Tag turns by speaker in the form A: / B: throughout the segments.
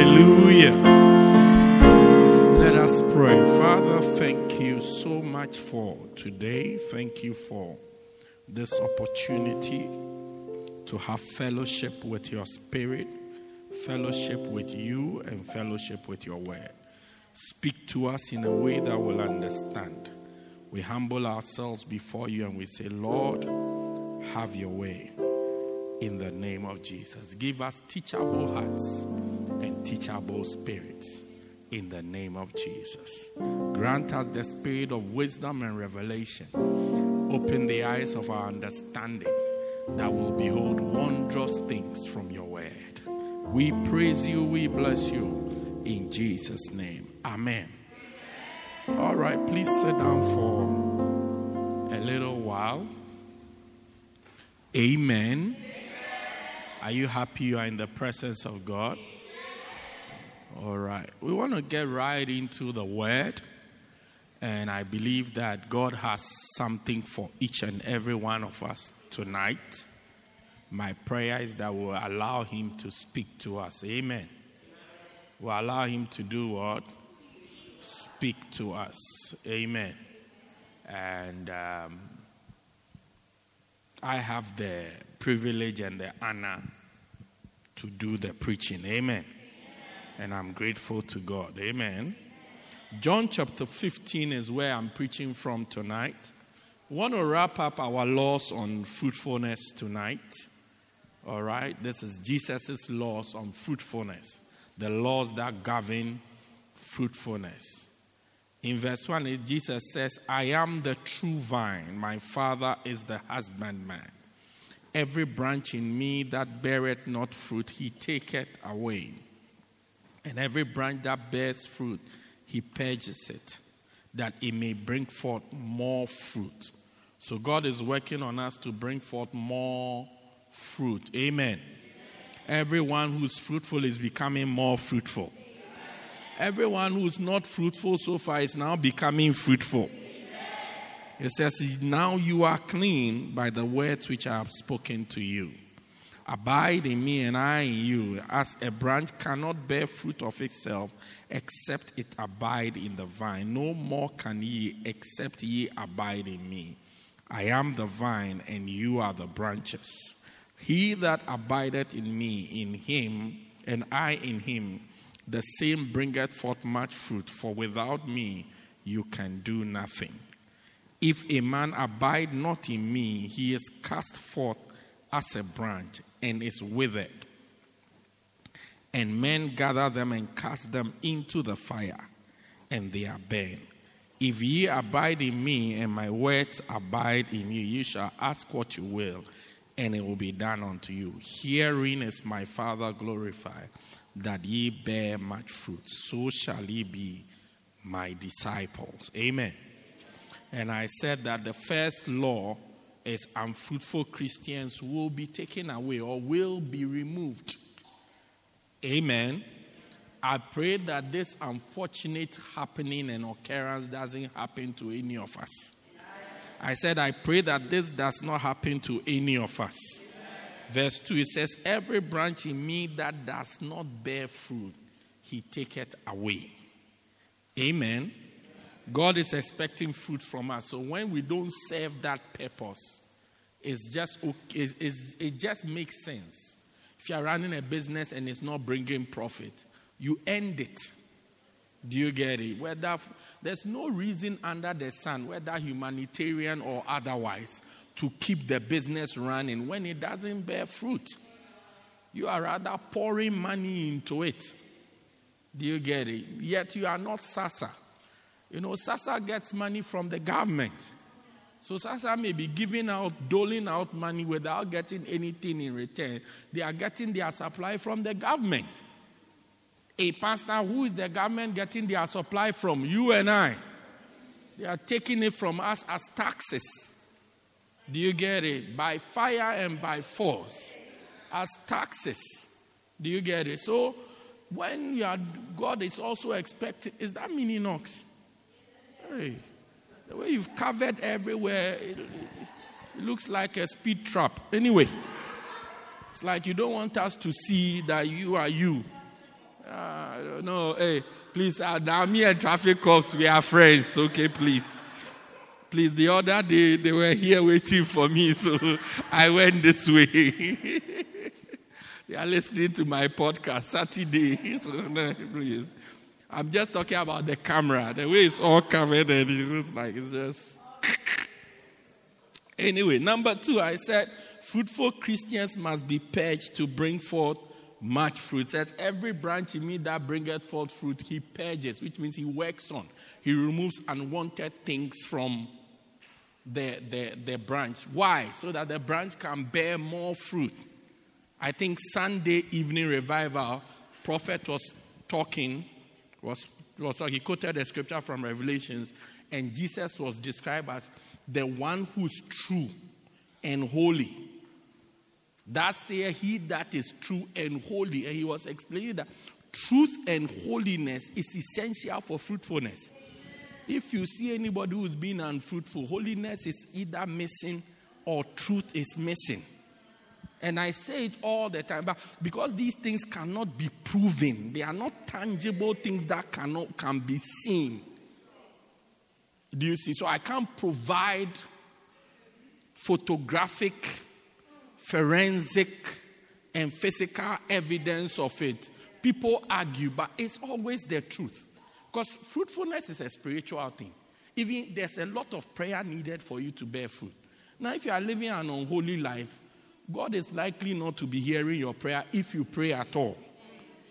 A: Hallelujah. Let us pray. Father, thank you so much for today. Thank you for this opportunity to have fellowship with your spirit, fellowship with you, and fellowship with your word. Speak to us in a way that we'll understand. We humble ourselves before you and we say, Lord, have your way in the name of Jesus. Give us teachable hearts and teachable spirits in the name of Jesus. Grant us the spirit of wisdom and revelation. Open the eyes of our understanding that will behold wondrous things from your word. We praise you, we bless you in Jesus' name. Amen. All right, please sit down for a little while. Amen. Are you happy you are in the presence of God? All right. We want to get right into the word. And I believe that God has something for each and every one of us tonight. My prayer is that we'll allow Him to speak to us. Amen. We'll allow Him to do what? Speak to us. Amen. And um, I have the privilege and the honor to do the preaching. Amen. And I'm grateful to God. Amen. John chapter 15 is where I'm preaching from tonight. Want to wrap up our laws on fruitfulness tonight. All right. This is Jesus' laws on fruitfulness, the laws that govern fruitfulness. In verse 1, Jesus says, I am the true vine, my Father is the husbandman. Every branch in me that beareth not fruit, he taketh away. And every branch that bears fruit, he purges it, that it may bring forth more fruit. So God is working on us to bring forth more fruit. Amen. Everyone who's fruitful is becoming more fruitful. Everyone who's not fruitful so far is now becoming fruitful. It says, Now you are clean by the words which I have spoken to you. Abide in me and I in you, as a branch cannot bear fruit of itself except it abide in the vine. No more can ye except ye abide in me. I am the vine and you are the branches. He that abideth in me, in him, and I in him, the same bringeth forth much fruit, for without me you can do nothing. If a man abide not in me, he is cast forth as a branch and is withered. And men gather them and cast them into the fire, and they are burned. If ye abide in me, and my words abide in you, you shall ask what you will, and it will be done unto you. Herein is my Father glorified, that ye bear much fruit. So shall ye be my disciples. Amen. And I said that the first law is unfruitful Christians will be taken away or will be removed. Amen. I pray that this unfortunate happening and occurrence doesn't happen to any of us. I said, I pray that this does not happen to any of us. Verse 2 it says, Every branch in me that does not bear fruit, he taketh away. Amen. God is expecting fruit from us. So when we don't serve that purpose, it's just it's, it's, it just makes sense. If you are running a business and it's not bringing profit, you end it. Do you get it? Whether there's no reason under the sun, whether humanitarian or otherwise, to keep the business running when it doesn't bear fruit. You are rather pouring money into it. Do you get it? Yet you are not SASSA. You know, SASSA gets money from the government. So SASSA may be giving out, doling out money without getting anything in return. They are getting their supply from the government. A pastor, who is the government getting their supply from? You and I. They are taking it from us as taxes. Do you get it? By fire and by force. As taxes. Do you get it? So when you are, God is also expecting, is that mini Knox? Hey. The way you've covered everywhere, it, it looks like a speed trap. Anyway, it's like you don't want us to see that you are you. Uh, no, hey, please, uh, now me and traffic cops, we are friends, okay, please. Please, the other day they were here waiting for me, so I went this way. they are listening to my podcast Saturday, so no, please. I'm just talking about the camera. The way it's all covered and it looks like it's just. anyway, number two, I said fruitful Christians must be purged to bring forth much fruit. Says every branch in me that bringeth forth fruit, he purges, which means he works on. He removes unwanted things from the, the, the branch. Why? So that the branch can bear more fruit. I think Sunday evening revival, prophet was talking was, was he quoted a scripture from Revelations, and Jesus was described as the one who's true and holy. That say he that is true and holy. And he was explaining that truth and holiness is essential for fruitfulness. If you see anybody who's been unfruitful, holiness is either missing or truth is missing. And I say it all the time, but because these things cannot be proven, they are not tangible things that cannot can be seen. Do you see? So I can't provide photographic, forensic, and physical evidence of it. People argue, but it's always the truth. Because fruitfulness is a spiritual thing. Even there's a lot of prayer needed for you to bear fruit. Now, if you are living an unholy life, God is likely not to be hearing your prayer if you pray at all.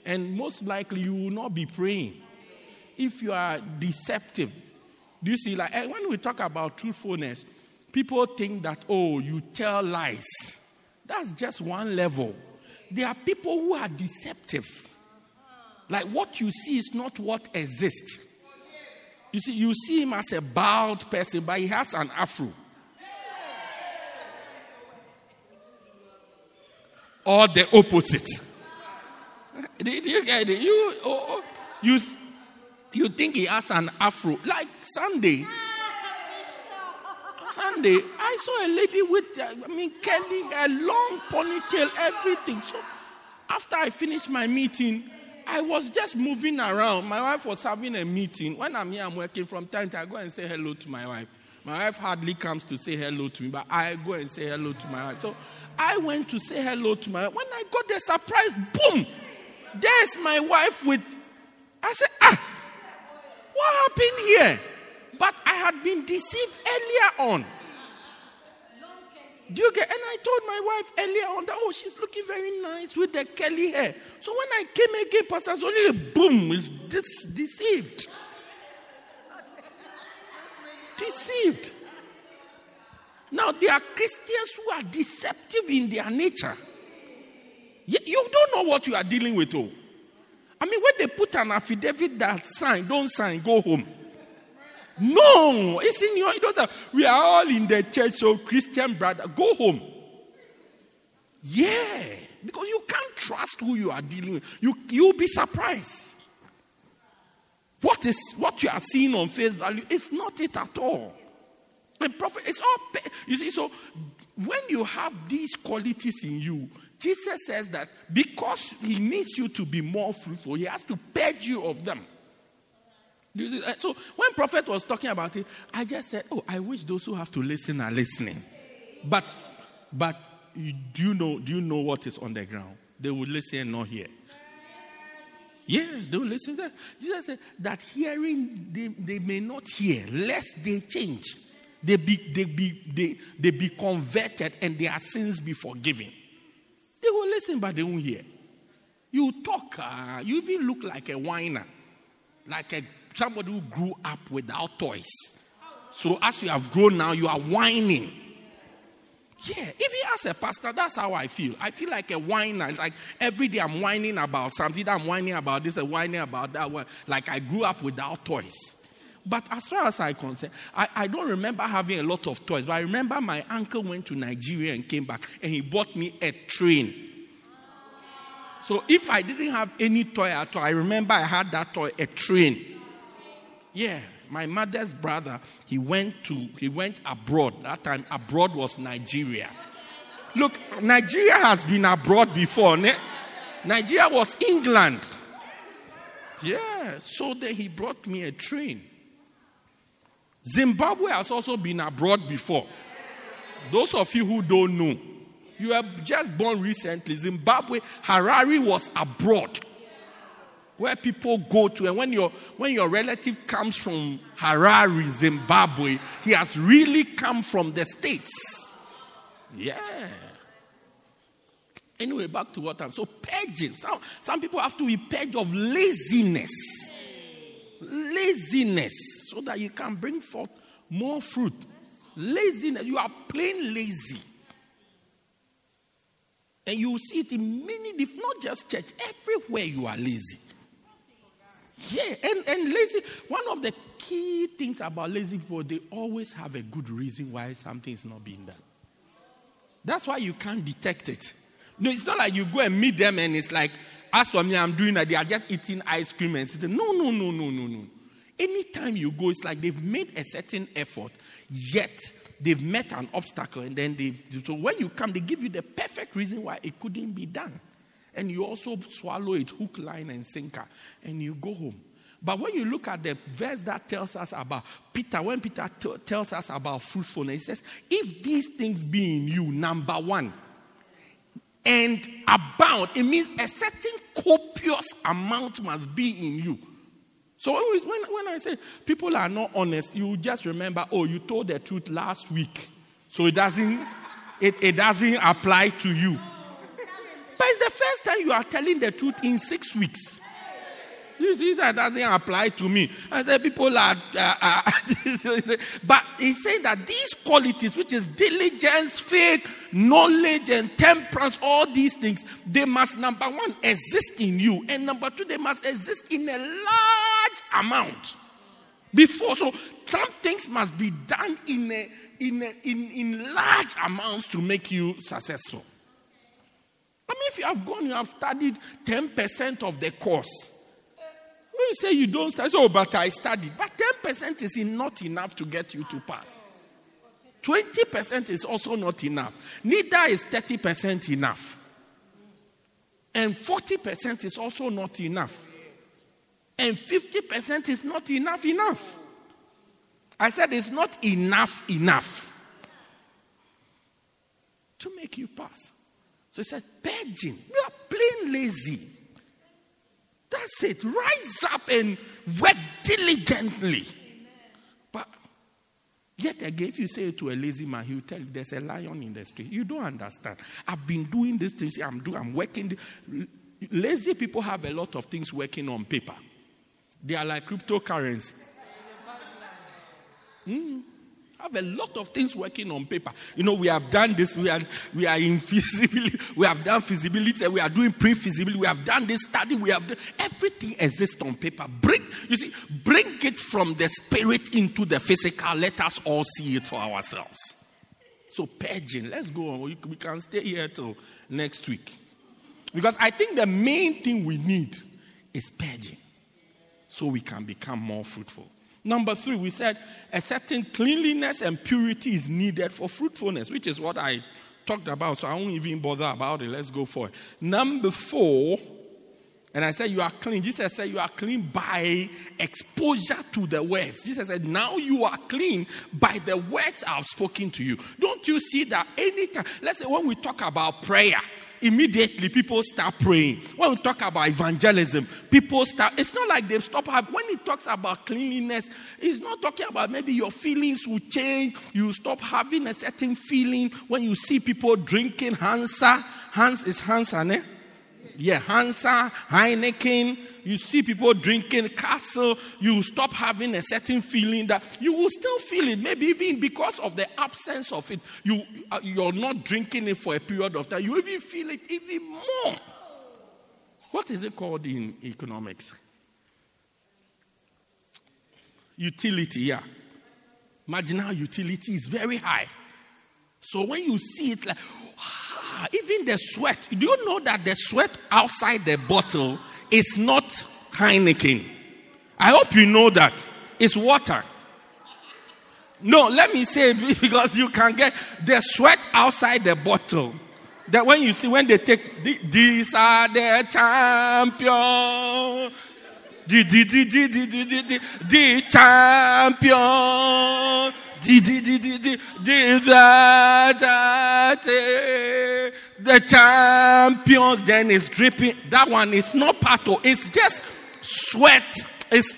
A: And most likely you will not be praying if you are deceptive. Do you see? Like eh, when we talk about truthfulness, people think that, oh, you tell lies. That's just one level. There are people who are deceptive. Like what you see is not what exists. You see, you see him as a bald person, but he has an afro. Or the opposite. Do, you get it? You, oh, oh, you, you think he has an afro. Like Sunday. Sunday, I saw a lady with, uh, I mean, Kelly, a long ponytail, everything. So after I finished my meeting, I was just moving around. My wife was having a meeting. When I'm here, I'm working from time to time. I go and say hello to my wife. My wife hardly comes to say hello to me, but I go and say hello to my wife. So I went to say hello to my wife. When I got the surprise, boom, there's my wife with. I said, ah, what happened here? But I had been deceived earlier on. Do you get? And I told my wife earlier on that oh, she's looking very nice with the curly hair. So when I came again, Pastor only boom, is deceived deceived. Now, there are Christians who are deceptive in their nature. You don't know what you are dealing with. Oh. I mean, when they put an affidavit that sign, don't sign, go home. No, it's in your. It doesn't, we are all in the church, so Christian brother, go home. Yeah, because you can't trust who you are dealing with. You you'll be surprised. What is what you are seeing on face value? It's not it at all. And prophet, it's all you see. So when you have these qualities in you, Jesus says that because he needs you to be more fruitful, he has to purge you of them. So when prophet was talking about it, I just said, "Oh, I wish those who have to listen are listening." But, but do you know? Do you know what is on the ground? They will listen not hear. Yeah, will listen. To that. Jesus said that hearing they, they may not hear, lest they change. They be, they, be, they, they be converted and their sins be forgiven. They will listen, but they won't hear. You talk, uh, you even look like a whiner, like a, somebody who grew up without toys. So as you have grown now, you are whining. Yeah, even as a pastor, that's how I feel. I feel like a whiner. Like every day I'm whining about something. I'm whining about this and whining about that one. Like I grew up without toys. But as far as I concern, I, I don't remember having a lot of toys. But I remember my uncle went to Nigeria and came back and he bought me a train. So if I didn't have any toy at all, I remember I had that toy, a train. Yeah my mother's brother, he went to he went abroad. That time abroad was Nigeria. Look, Nigeria has been abroad before. Ne? Nigeria was England. Yeah, so then he brought me a train. Zimbabwe has also been abroad before. Those of you who don't know, you were just born recently. Zimbabwe, Harare was abroad where people go to. And when your, when your relative comes from Harare, Zimbabwe, he has really come from the States. Yeah. Anyway, back to what I'm so purging. Some, some people have to be purged of laziness. Laziness, so that you can bring forth more fruit. Laziness, you are plain lazy. And you see it in many, if not just church, everywhere you are lazy. Yeah, and, and lazy, one of the key things about lazy people, they always have a good reason why something is not being done. That's why you can't detect it. No, it's not like you go and meet them and it's like, as for me, I'm doing that. They are just eating ice cream and sitting. No, no, no, no, no, no. Anytime you go, it's like they've made a certain effort, yet they've met an obstacle. And then they, so when you come, they give you the perfect reason why it couldn't be done and you also swallow it hook, line, and sinker, and you go home. But when you look at the verse that tells us about Peter, when Peter t- tells us about fruitfulness, he says, If these things be in you, number one, and abound, it means a certain copious amount must be in you. So when, when I say people are not honest, you just remember, oh, you told the truth last week. So it doesn't, it, it doesn't apply to you. But it's the first time you are telling the truth in six weeks. You see, that doesn't apply to me. I say people are, uh, uh, but he's saying that these qualities, which is diligence, faith, knowledge, and temperance, all these things, they must number one exist in you, and number two, they must exist in a large amount. Before, so some things must be done in a, in a, in in large amounts to make you successful. If you have gone, you have studied 10% of the course. When you say you don't study, oh, but I studied. But 10% is not enough to get you to pass. 20% is also not enough. Neither is 30% enough. And 40% is also not enough. And 50% is not enough enough. I said it's not enough enough to make you pass. So he said, purging. You are plain lazy. That's it. Rise up and work diligently. But yet again, if you say to a lazy man, he will tell you there's a lion in the street. You don't understand. I've been doing this thing. I'm doing. I'm working. Lazy people have a lot of things working on paper. They are like cryptocurrency. Mm have a lot of things working on paper. You know, we have done this, we are we are in feasibility, we have done feasibility, we are doing pre-feasibility, we have done this study, we have done, everything exists on paper. Bring you see, bring it from the spirit into the physical. Let us all see it for ourselves. So purging, let's go on. We, we can stay here till next week. Because I think the main thing we need is purging so we can become more fruitful. Number three, we said a certain cleanliness and purity is needed for fruitfulness, which is what I talked about, so I won't even bother about it. Let's go for it. Number four, and I said, You are clean. Jesus said, You are clean by exposure to the words. Jesus said, Now you are clean by the words I've spoken to you. Don't you see that anytime, let's say when we talk about prayer, immediately people start praying. When we talk about evangelism, people start. It's not like they stop. When he talks about cleanliness, he's not talking about maybe your feelings will change. You stop having a certain feeling when you see people drinking Hansa. Hans is Hansa, ne? Yeah, Hansa, Heineken. You see people drinking Castle. You stop having a certain feeling that you will still feel it. Maybe even because of the absence of it, you uh, you're not drinking it for a period of time. You even feel it even more. What is it called in economics? Utility, yeah. Marginal utility is very high. So when you see it, like, ah, even the sweat, do you know that the sweat outside the bottle is not Heineken? I hope you know that. It's water. No, let me say because you can get the sweat outside the bottle. That when you see when they take these are the champions. The, the, the, the, the, the, the, the champion. The, champions. Then it's dripping. That one is not part of It's just sweat. It's,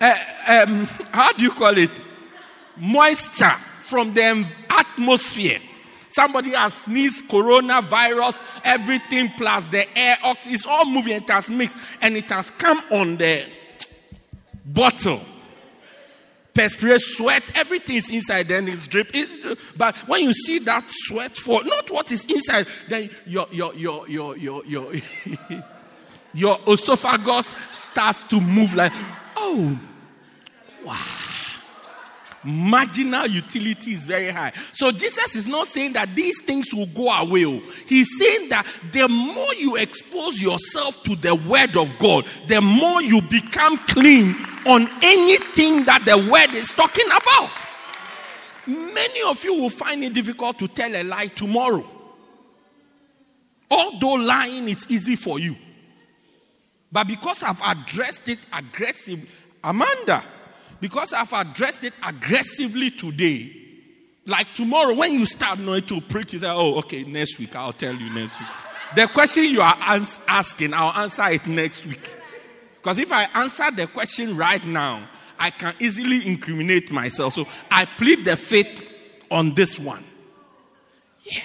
A: uh, um, how do you call it? Moisture from the atmosphere. Somebody has sneezed coronavirus, everything plus the air, it's all moving, it has mixed, and it has come on the bottle. Perspire, sweat, everything is inside, then it's drip. It, but when you see that sweat for not what is inside, then your your your your your your, your esophagus starts to move like, oh, wow marginal utility is very high. So Jesus is not saying that these things will go away. Oh. He's saying that the more you expose yourself to the word of God, the more you become clean on anything that the word is talking about. Many of you will find it difficult to tell a lie tomorrow. Although lying is easy for you. But because I've addressed it aggressively, Amanda, because I've addressed it aggressively today, like tomorrow when you start knowing to preach, you say, oh, okay, next week, I'll tell you next week. The question you are ans- asking, I'll answer it next week. Because if I answer the question right now, I can easily incriminate myself. So I plead the faith on this one. Yeah.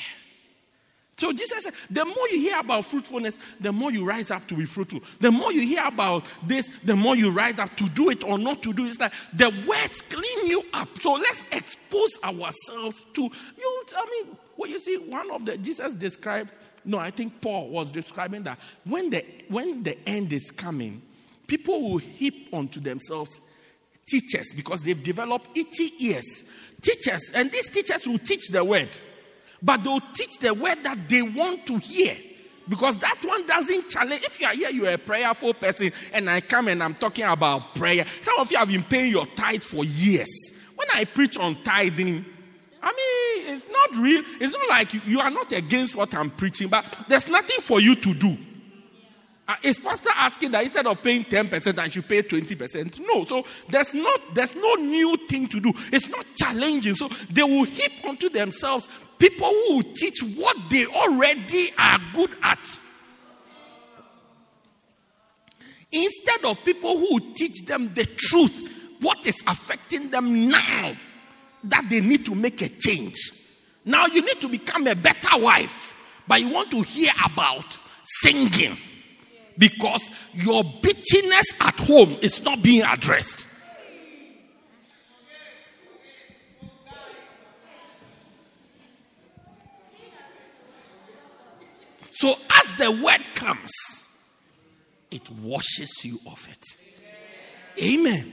A: So Jesus said, the more you hear about fruitfulness, the more you rise up to be fruitful. The more you hear about this, the more you rise up to do it or not to do it. It's like the words clean you up. So let's expose ourselves to you. I mean, what you see, one of the Jesus described, no, I think Paul was describing that when the when the end is coming, people will heap onto themselves teachers because they've developed itchy ears. Teachers, and these teachers will teach the word but they'll teach the word that they want to hear. Because that one doesn't challenge. If you are here, you're a prayerful person, and I come and I'm talking about prayer. Some of you have been paying your tithe for years. When I preach on tithing, I mean, it's not real. It's not like you, you are not against what I'm preaching, but there's nothing for you to do. Uh, is pastor asking that instead of paying 10%, I should pay 20%? No. So there's not there's no new thing to do. It's not challenging. So they will heap onto themselves people who will teach what they already are good at. Instead of people who teach them the truth, what is affecting them now that they need to make a change. Now you need to become a better wife, but you want to hear about singing because your bitchiness at home is not being addressed. So as the word comes, it washes you of it. Amen.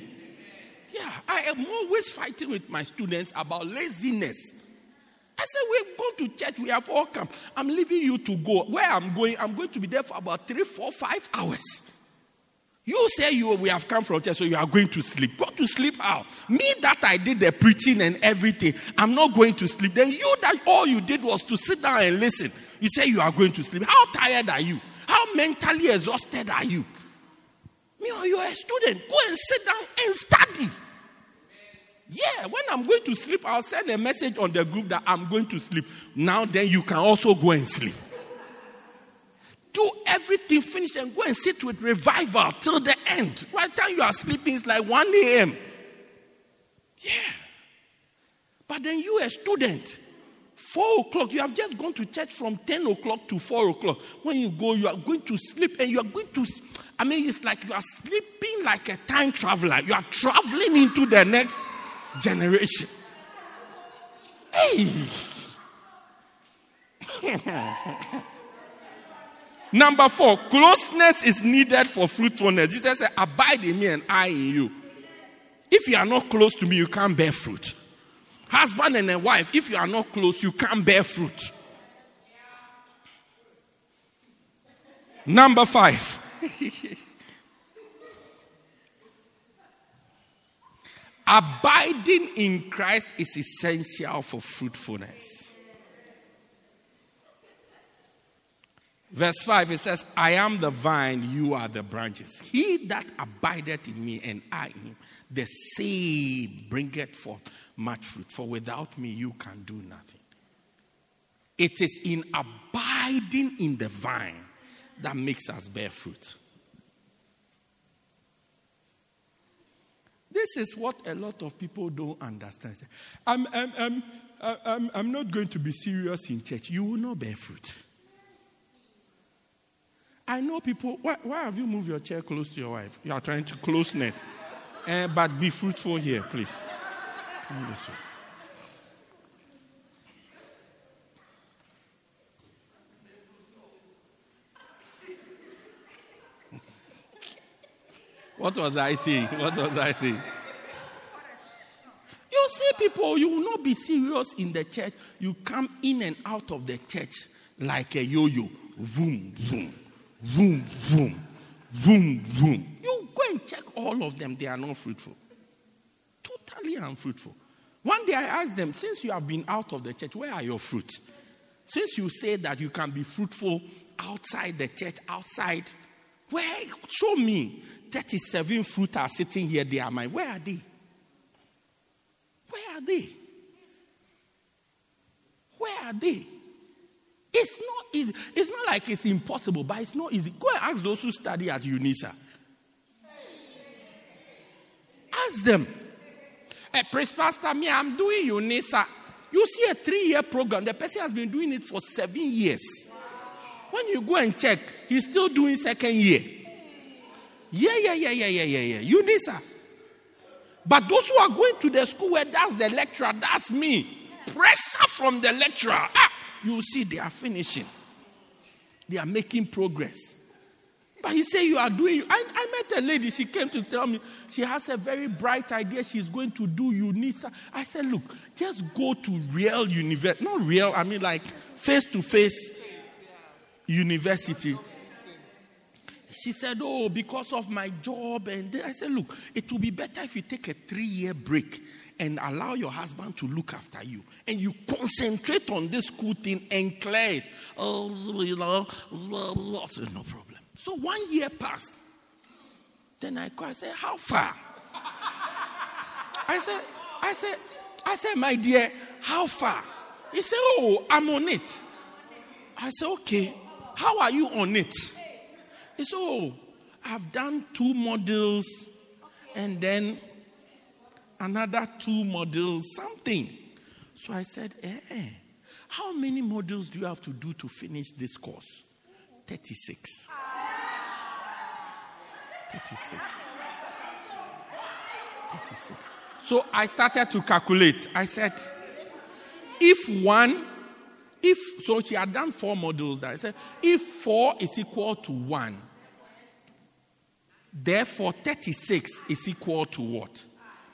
A: Yeah, I am always fighting with my students about laziness. I said, We've gone to church, we have all come. I'm leaving you to go. Where I'm going, I'm going to be there for about three, four, five hours. You say you we have come from church, so you are going to sleep. Go to sleep how? Me that I did the preaching and everything, I'm not going to sleep. Then you that all you did was to sit down and listen. You say you are going to sleep. How tired are you? How mentally exhausted are you? Me oh, or you're a student, go and sit down and study. Yeah, when I'm going to sleep, I'll send a message on the group that I'm going to sleep. Now, then you can also go and sleep. Do everything, finish, and go and sit with revival till the end. By the time you are sleeping, it's like 1 a.m. Yeah. But then you, a student, Four o'clock, you have just gone to church from 10 o'clock to 4 o'clock. When you go, you are going to sleep and you are going to, I mean, it's like you are sleeping like a time traveler. You are traveling into the next generation. Hey! Number four, closeness is needed for fruitfulness. Jesus said, Abide in me and I in you. If you are not close to me, you can't bear fruit. Husband and a wife, if you are not close, you can't bear fruit. Number five. Abiding in Christ is essential for fruitfulness. Verse 5, it says, I am the vine, you are the branches. He that abideth in me and I in him, the same bringeth forth much fruit. For without me, you can do nothing. It is in abiding in the vine that makes us bear fruit. This is what a lot of people don't understand. I'm, I'm, I'm, I'm, I'm not going to be serious in church. You will not bear fruit. I know people. Why, why, have you moved your chair close to your wife? You are trying to closeness. Uh, but be fruitful here, please. Come this way. What was I saying? What was I saying? You see, people, you will not be serious in the church. You come in and out of the church like a yo yo. Boom, boom. Boom, boom, boom, boom. You go and check all of them, they are not fruitful. Totally unfruitful. One day I asked them, since you have been out of the church, where are your fruit? Since you say that you can be fruitful outside the church, outside, where? Show me. 37 fruit are sitting here, they are mine. Where are they? Where are they? Where are they? It's not easy. It's not like it's impossible, but it's not easy. Go and ask those who study at UNISA. Ask them. Hey, Praise Pastor, me, I'm doing UNISA. You see a three year program, the person has been doing it for seven years. When you go and check, he's still doing second year. Yeah, yeah, yeah, yeah, yeah, yeah, yeah. UNISA. But those who are going to the school where that's the lecturer, that's me. Pressure from the lecturer. Ah, you see they are finishing. They are making progress. But he said, You are doing. I, I met a lady, she came to tell me she has a very bright idea. She's going to do UNISA. I said, Look, just go to real university. Not real, I mean like face to face university. She said, Oh, because of my job. And I said, Look, it will be better if you take a three year break and allow your husband to look after you. And you concentrate on this school thing and clear it. Oh, you know, no problem. So one year passed. Then I called, I said, How far? I said, I said, I said, my dear, how far? He said, Oh, I'm on it. I said, Okay. How are you on it? He said, Oh, I've done two models and then another two models, something. So I said, eh, eh, how many models do you have to do to finish this course? 36. 36. 36. So I started to calculate. I said, if one, if, so she had done four modules that I said, if four is equal to one, therefore 36 is equal to what?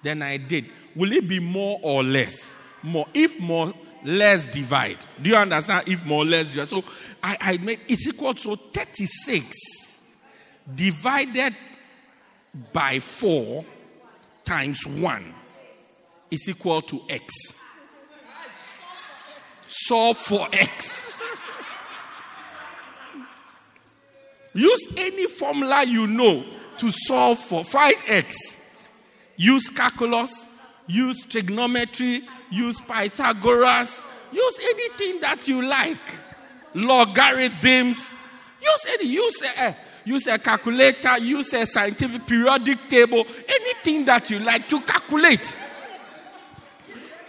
A: Then I did. Will it be more or less? More. If more, less divide. Do you understand? If more, less divide. So I, I made it's equal to 36 divided by 4 times 1 is equal to x. Solve for x. Use any formula you know to solve for 5x. Use calculus, use trigonometry, use Pythagoras, use anything that you like. Logarithms, use any, use a, use a calculator, use a scientific periodic table, anything that you like to calculate.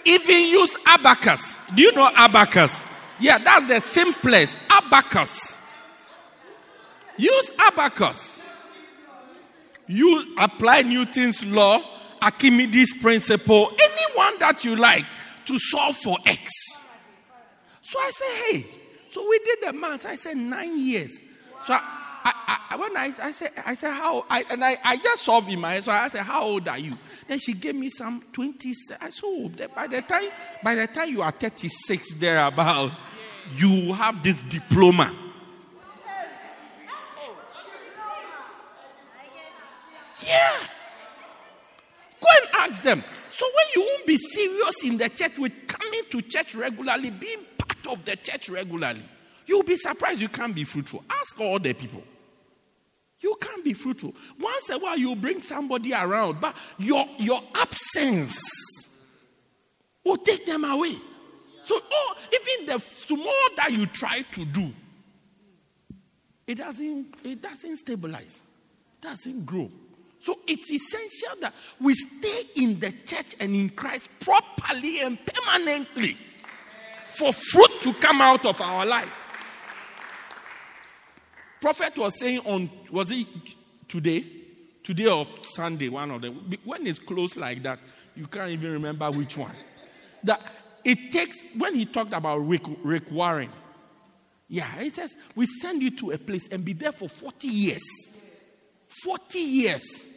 A: Even use abacus. Do you know abacus? Yeah, that's the simplest. Abacus. Use abacus. You apply Newton's law, Archimedes' principle, anyone that you like to solve for X. So I said, hey, so we did the math. I said nine years. So I, I, I, when I, I said, I said, how, I, and I, I just solved in my head. So I said, how old are you? Then she gave me some 20. I oh, by the time, by the time you are 36 thereabout, you have this diploma. Yeah. Go and ask them. So when you won't be serious in the church with coming to church regularly, being part of the church regularly, you'll be surprised you can't be fruitful. Ask all the people. You can't be fruitful. Once in a while, you bring somebody around, but your, your absence will take them away. So, oh, even the small that you try to do, it doesn't, it doesn't stabilize, doesn't grow. So it's essential that we stay in the church and in Christ properly and permanently for fruit to come out of our lives. Prophet was saying on, was it today? Today or Sunday, one of them. When it's close like that, you can't even remember which one. That it takes, when he talked about Rick, Rick Warren, yeah, he says, we send you to a place and be there for 40 years. 40 years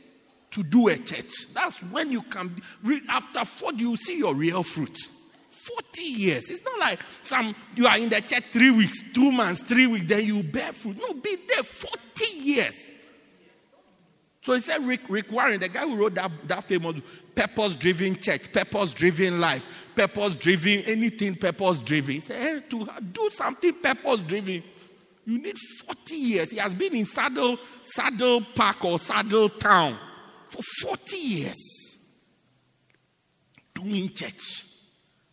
A: to do a church. That's when you can, after 40, you see your real fruit. 40 years. It's not like some you are in the church three weeks, two months, three weeks, then you bear fruit. No, be there 40 years. So he said Rick, Rick Warren, the guy who wrote that, that famous purpose driven church, purpose driven life, purpose driven anything purpose driven. He said, hey, to do something purpose driven, you need 40 years. He has been in Saddle, Saddle Park or Saddle Town for 40 years doing church.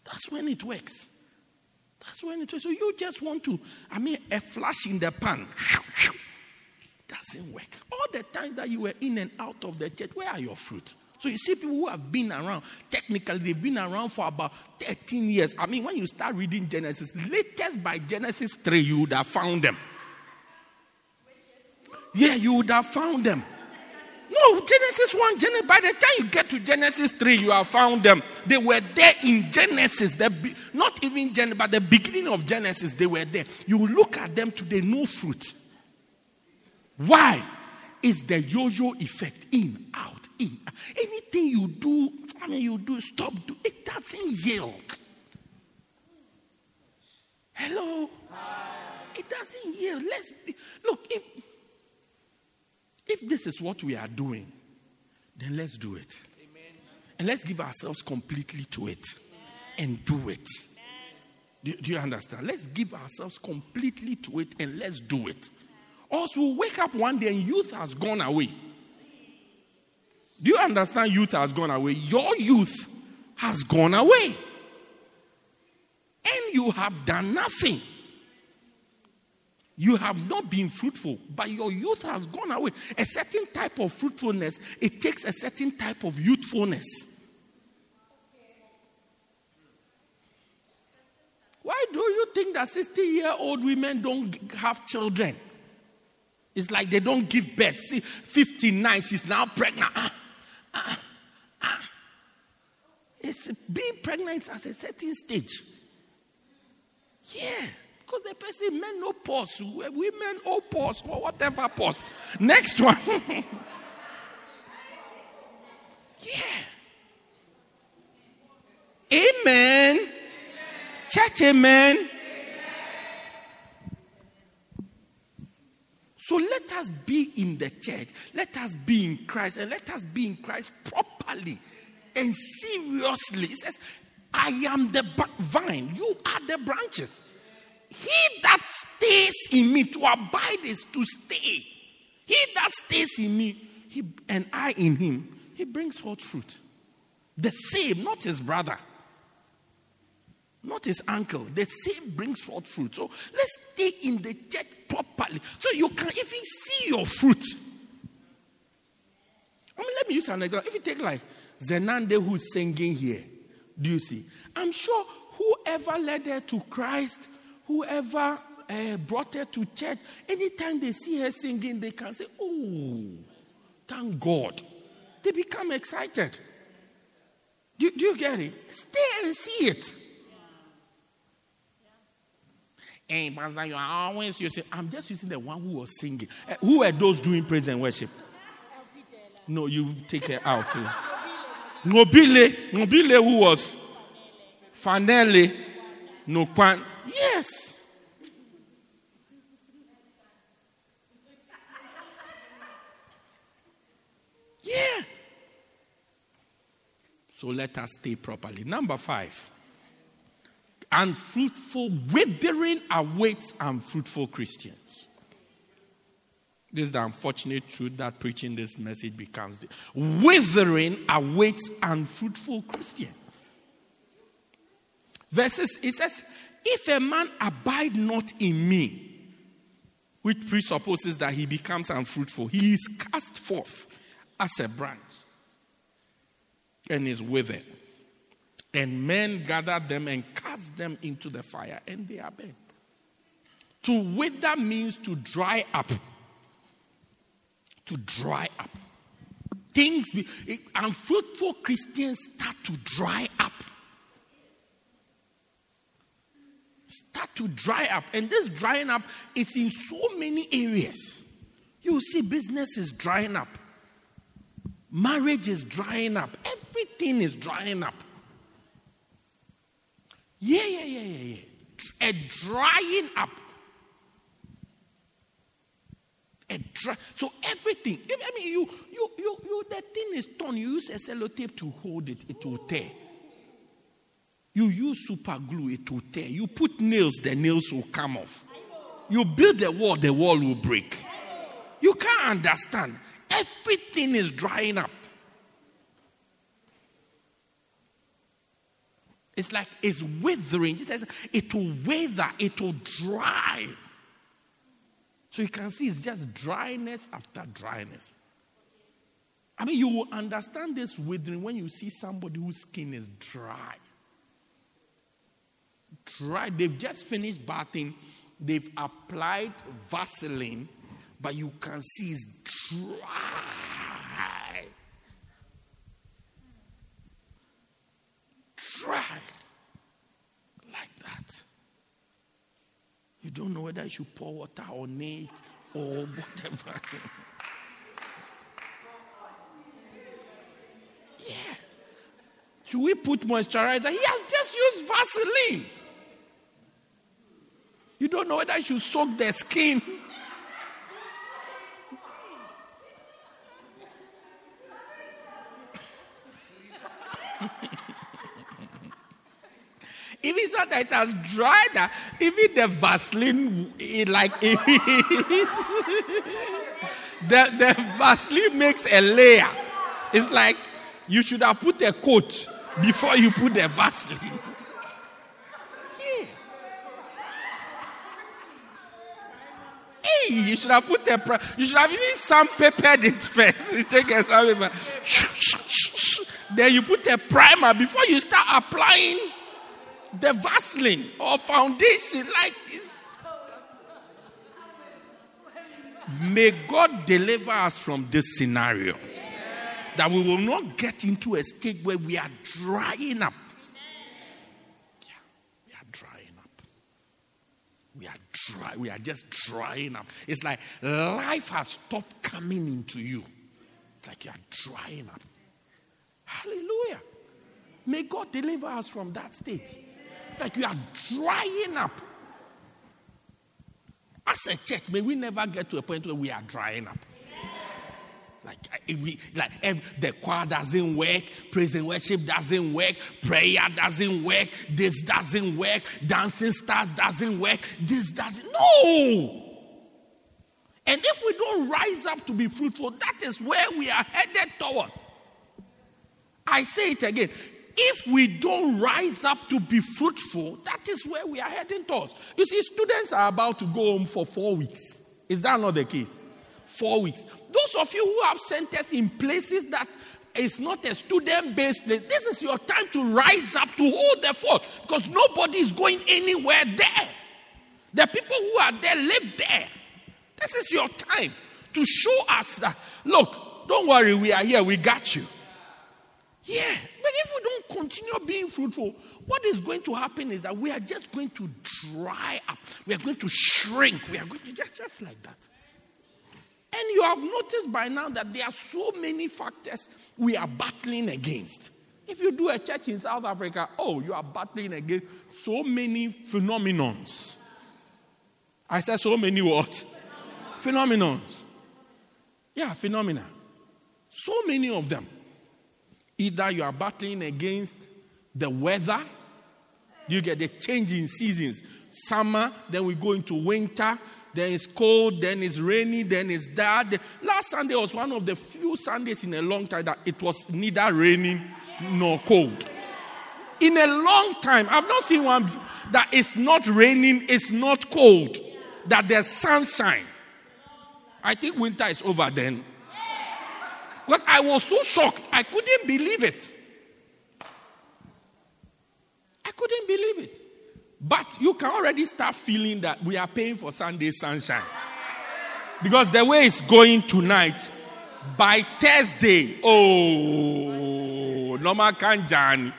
A: That's when it works. That's when it works. So you just want to, I mean, a flash in the pan. Doesn't work. All the time that you were in and out of the church, where are your fruit? So you see people who have been around, technically they've been around for about 13 years. I mean, when you start reading Genesis, latest by Genesis 3, you would have found them. Yeah, you would have found them. No, Genesis 1, Genesis, by the time you get to Genesis 3, you have found them. They were there in Genesis. The, not even Genesis, but the beginning of Genesis, they were there. You look at them today, no fruit. Why? It's the yo yo effect in, out, in. Anything you do, I mean, you do, stop, do, it doesn't yield. Hello? It doesn't yield. Let's be, look, if if this is what we are doing, then let's do it. Amen. And let's give ourselves completely to it and do it. Do, do, you understand? Let's give ourselves completely to it and let's do it. Also, we'll wake up one day and youth has gone away. Do you understand? Youth has gone away. Your youth has gone away. And you have done nothing. You have not been fruitful, but your youth has gone away. A certain type of fruitfulness, it takes a certain type of youthfulness. Why do you think that 60 year old women don't have children? It's like they don't give birth. See, 59, she's now pregnant. Ah, ah, ah. It's being pregnant at a certain stage. Yeah. Because the person men no pause, women all pause or whatever pause. Next one. yeah. Amen. amen. Church, amen. amen. So let us be in the church. Let us be in Christ and let us be in Christ properly and seriously. It says, I am the vine, you are the branches. He that stays in me, to abide is to stay. He that stays in me, he, and I in him, he brings forth fruit. The same, not his brother, not his uncle. The same brings forth fruit. So let's stay in the church properly so you can even see your fruit. I mean, let me use an example. If you take like Zenande who's singing here, Do you see? I'm sure whoever led her to Christ, whoever uh, brought her to church, anytime they see her singing, they can say, Oh, thank God. They become excited. Do, do you get it? Stay and see it. Hey, Pastor, you are always using. I'm just using the one who was singing. Uh, who are those doing praise and worship? No, you take her out. Nobile, Nobile, who was Fanele, no quan. Yes. Yeah. So let us stay properly. Number five. Unfruitful withering awaits unfruitful Christians. This is the unfortunate truth that preaching this message becomes. The, withering awaits unfruitful Christians. Verses, it says, If a man abide not in me, which presupposes that he becomes unfruitful, he is cast forth as a branch and is withered. And men gather them and cast them into the fire, and they are burnt. To wither means to dry up. To dry up. Things, be, unfruitful Christians start to dry up. Start to dry up. And this drying up is in so many areas. You see, business is drying up, marriage is drying up, everything is drying up. Yeah, yeah, yeah, yeah, yeah. A drying up. A dry, so everything. I mean, you, you, you, you. The thing is torn. You use a sellotape to hold it. It will tear. You use super glue. It will tear. You put nails. The nails will come off. You build the wall. The wall will break. You can't understand. Everything is drying up. It's like it's withering. Jesus it will wither, it will dry. So you can see it's just dryness after dryness. I mean, you will understand this withering when you see somebody whose skin is dry. Dry. They've just finished bathing, they've applied Vaseline, but you can see it's dry. Dry. Like that. You don't know whether you should pour water on it or whatever. yeah. Should we put moisturizer? He has just used Vaseline. You don't know whether you should soak the skin. If it's not that it has dried, uh, that even the Vaseline, it like it, the, the Vaseline makes a layer. It's like you should have put a coat before you put the Vaseline. Yeah. Hey, you should have put a, primer. you should have even some sandpapered it first. You take a sandpaper, then you put a primer before you start applying the Vaseline or foundation like this. May God deliver us from this scenario. That we will not get into a state where we are drying up. Yeah, we are drying up. We are dry. We are just drying up. It's like life has stopped coming into you. It's like you are drying up. Hallelujah. May God deliver us from that state It's like you are drying up. As a church, may we never get to a point where we are drying up. Like uh, we, like if the choir doesn't work, praise and worship doesn't work, prayer doesn't work, this doesn't work, dancing stars doesn't work, this doesn't. No. And if we don't rise up to be fruitful, that is where we are headed towards. I say it again if we don't rise up to be fruitful, that is where we are heading towards. You see, students are about to go home for four weeks. Is that not the case? Four weeks. Those of you who have centers in places that is not a student based place. This is your time to rise up to hold the fort because nobody is going anywhere there. The people who are there live there. This is your time to show us that, look, don't worry, we are here, we got you. Yeah, but if we don't continue being fruitful, what is going to happen is that we are just going to dry up. We are going to shrink. We are going to just, just like that. And you have noticed by now that there are so many factors we are battling against. If you do a church in South Africa, oh, you are battling against so many phenomenons. I said so many what? Phenomenons. Yeah, phenomena. So many of them. Either you are battling against the weather, you get the change in seasons. Summer, then we go into winter, then it's cold, then it's rainy, then it's that. Last Sunday was one of the few Sundays in a long time that it was neither raining nor cold. In a long time, I've not seen one that it's not raining, it's not cold, that there's sunshine. I think winter is over then. Because I was so shocked, I couldn't believe it. I couldn't believe it. But you can already start feeling that we are paying for Sunday sunshine. Because the way it's going tonight, by Thursday, oh, Norma Kanjani.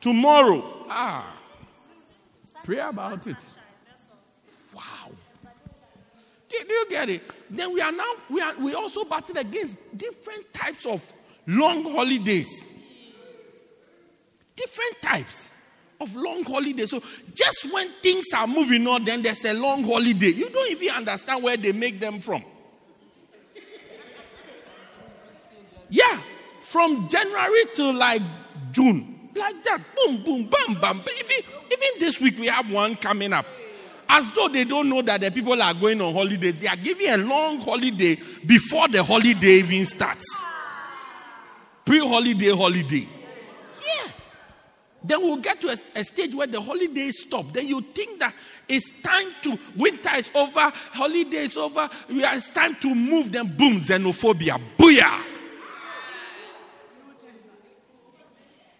A: Tomorrow, ah, pray about it. Do, do you get it? Then we are now we are we also battled against different types of long holidays. Different types of long holiday. So just when things are moving on, then there's a long holiday. You don't even understand where they make them from. Yeah, from January to like June, like that. Boom, boom, bam, bam. Even, even this week we have one coming up. As though they don't know that the people are going on holidays. They are giving a long holiday before the holiday even starts. Pre holiday holiday. Yeah. Then we'll get to a, a, stage where the holidays stop. Then you think that it's time to, winter is over, holiday is over, it's time to move. Then boom, xenophobia. Booyah.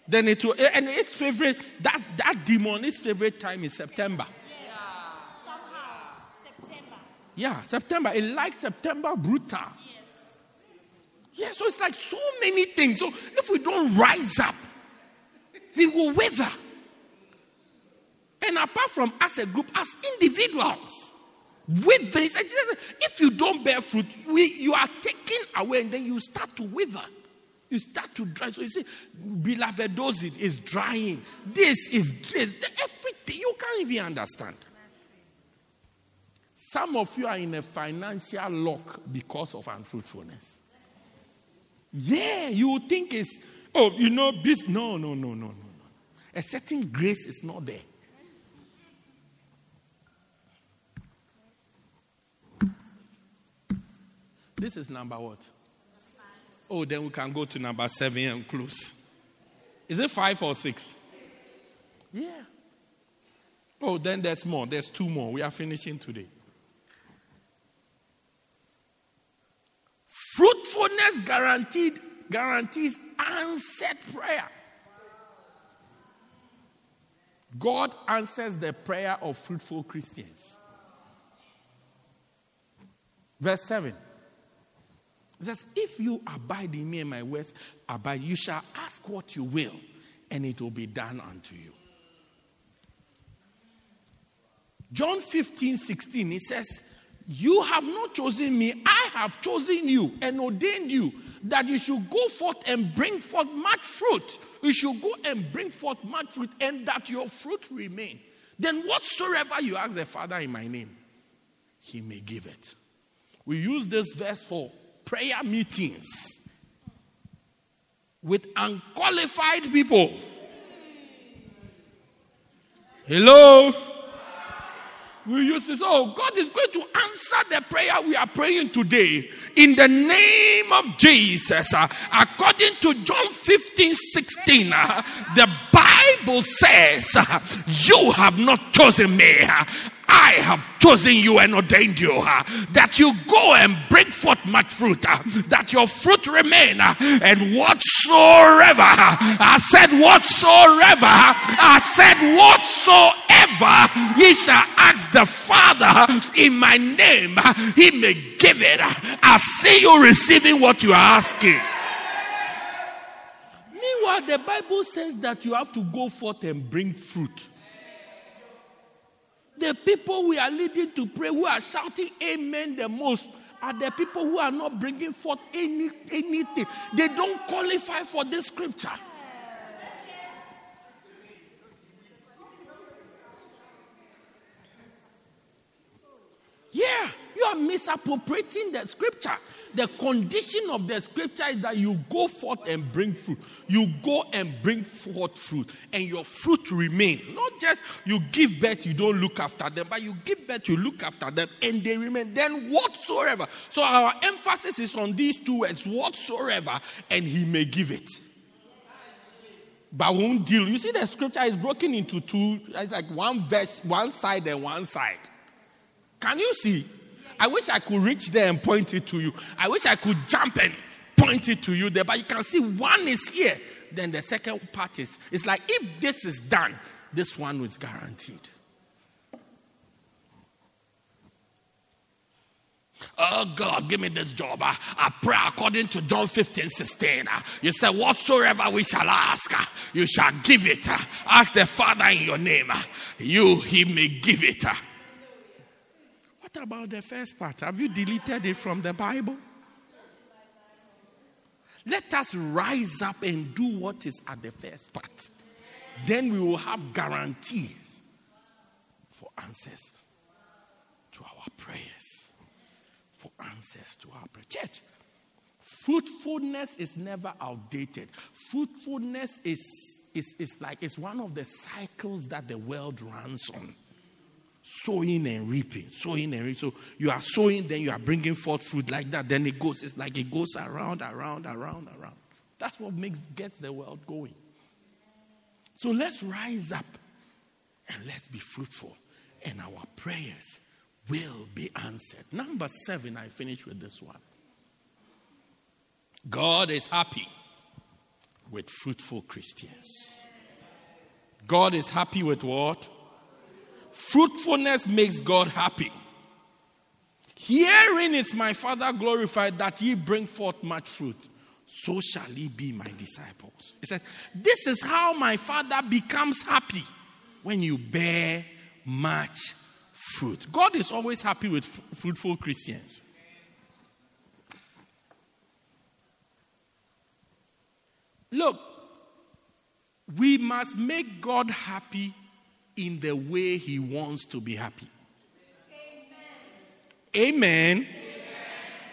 A: Then it will, and its favorite, that, that demon, its favorite time is September. Yeah, September. It likes September brutal. Yes. Yeah, so it's like so many things. So if we don't rise up, we will wither. And apart from as a group, as individuals, wither. If you don't bear fruit, we, you are taken away and then you start to wither. You start to dry. So you see, beloved dosing is drying. This is this. Everything. You can't even understand. Some of you are in a financial lock because of unfruitfulness. Yeah, you think it's, oh, you know, this. No, no, no, no, no. A certain grace is not there. This is number what? Oh, then we can go to number seven and close. Is it five or six? Yeah. Oh, then there's more. There's two more. We are finishing today. Fruitfulness guaranteed guarantees answered prayer. God answers the prayer of fruitful Christians. Verse 7. It says, If you abide in me and my words abide, you shall ask what you will, and it will be done unto you. John 15, 16, it says, you have not chosen me, I have chosen you and ordained you that you should go forth and bring forth much fruit. You should go and bring forth much fruit, and that your fruit remain. Then whatsoever you ask the Father in my name, he may give it. We use this verse for prayer meetings with unqualified people. Hello? We use this. Oh, God is going to answer the prayer we are praying today in the name of Jesus. Uh, according to John 15 16, uh, the Bible says, uh, You have not chosen me. I have chosen you and ordained you uh, that you go and bring forth much fruit, uh, that your fruit remain, uh, and whatsoever uh, I said, whatsoever uh, I said, whatsoever ye shall ask the Father in my name, uh, he may give it. I see you receiving what you are asking. Meanwhile, the Bible says that you have to go forth and bring fruit. The people we are leading to pray, who are shouting amen the most, are the people who are not bringing forth any, anything. They don't qualify for this scripture. Yeah, you are misappropriating the scripture. The condition of the scripture is that you go forth and bring fruit. You go and bring forth fruit, and your fruit remain. Not just you give birth, you don't look after them, but you give birth, you look after them, and they remain. Then whatsoever. So our emphasis is on these two words, whatsoever, and he may give it. But won't deal. You see, the scripture is broken into two. It's like one verse, one side and one side. Can you see? I wish I could reach there and point it to you. I wish I could jump and point it to you there, but you can see one is here. Then the second part is it's like if this is done, this one is guaranteed. Oh God, give me this job. I, I pray according to John 15, 16. Uh, you say, Whatsoever we shall ask, you shall give it. Ask the Father in your name. You, he may give it. What about the first part? Have you deleted it from the Bible? Let us rise up and do what is at the first part. Then we will have guarantees for answers to our prayers. For answers to our prayer. Church, fruitfulness is never outdated. Fruitfulness is, is, is like it's one of the cycles that the world runs on sowing and reaping, sowing and reaping. So you are sowing, then you are bringing forth fruit like that. Then it goes. It's like it goes around, around, around, around. That's what makes gets the world going. So let's rise up and let's be fruitful, and our prayers will be answered. Number seven. I finish with this one. God is happy with fruitful Christians. God is happy with what? Fruitfulness makes God happy. Herein is my Father glorified that ye bring forth much fruit. So shall ye be my disciples. He says, This is how my Father becomes happy when you bear much fruit. God is always happy with f- fruitful Christians. Look, we must make God happy in the way He wants to be happy. Amen.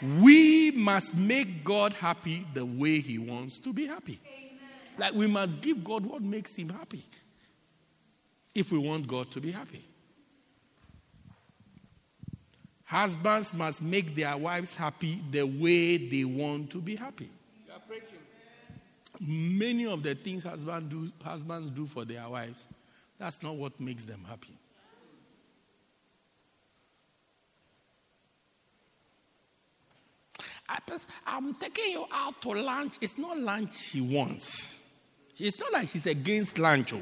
A: Amen. We must make God happy the way He wants to be happy. Amen. Like we must give God what makes Him happy if we want God to be happy. Husbands must make their wives happy the way they want to be happy. Many of the things do, husbands do for their wives that's not what makes them happy. I'm taking you out to lunch. It's not lunch she wants. It's not like she's against lunch. Oh.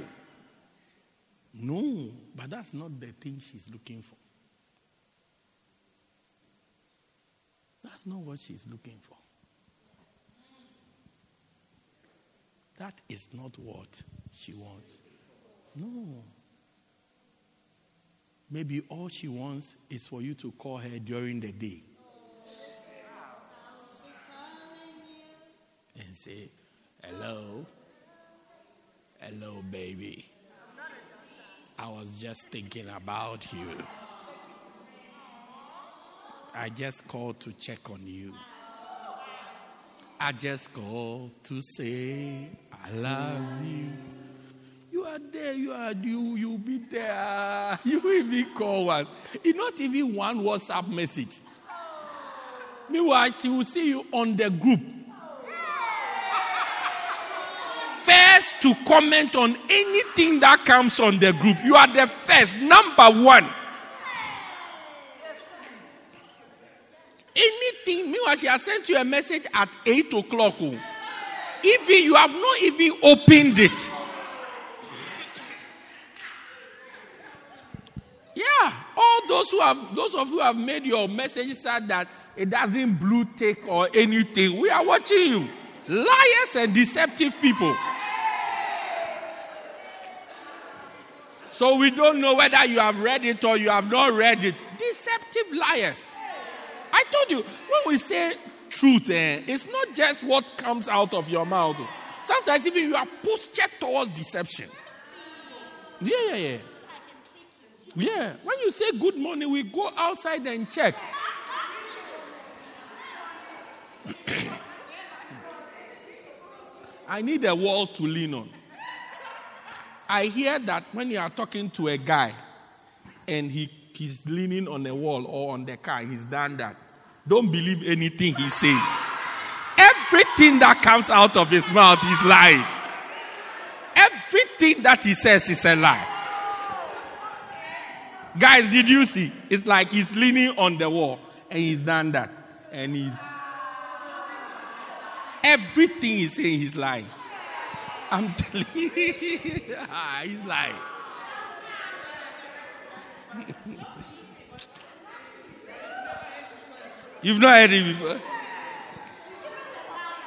A: No, but that's not the thing she's looking for. That's not what she's looking for. That is not what she wants. No. Maybe all she wants is for you to call her during the day and say, Hello, hello, baby. I was just thinking about you. I just called to check on you. I just called to say, I love you are there, you are you, you'll be there. You will be called once. It's not even one WhatsApp message. Meanwhile, she will see you on the group. First to comment on anything that comes on the group. You are the first, number one. Anything, meanwhile, she has sent you a message at 8 o'clock. Even you have not even opened it. Those who have those of you have made your message said that it doesn't blue tick or anything. We are watching you. Liars and deceptive people. So we don't know whether you have read it or you have not read it. Deceptive liars. I told you, when we say truth, eh, it's not just what comes out of your mouth. Sometimes even you are postured towards deception. Yeah, yeah, yeah. Yeah. When you say good morning, we go outside and check. I need a wall to lean on. I hear that when you are talking to a guy and he, he's leaning on a wall or on the car, he's done that. Don't believe anything he's saying. Everything that comes out of his mouth is lying. Everything that he says is a lie. Guys, did you see? It's like he's leaning on the wall and he's done that. And he's. Everything he's saying, he's lying. I'm telling you. Ah, he's lying. You've not heard it before?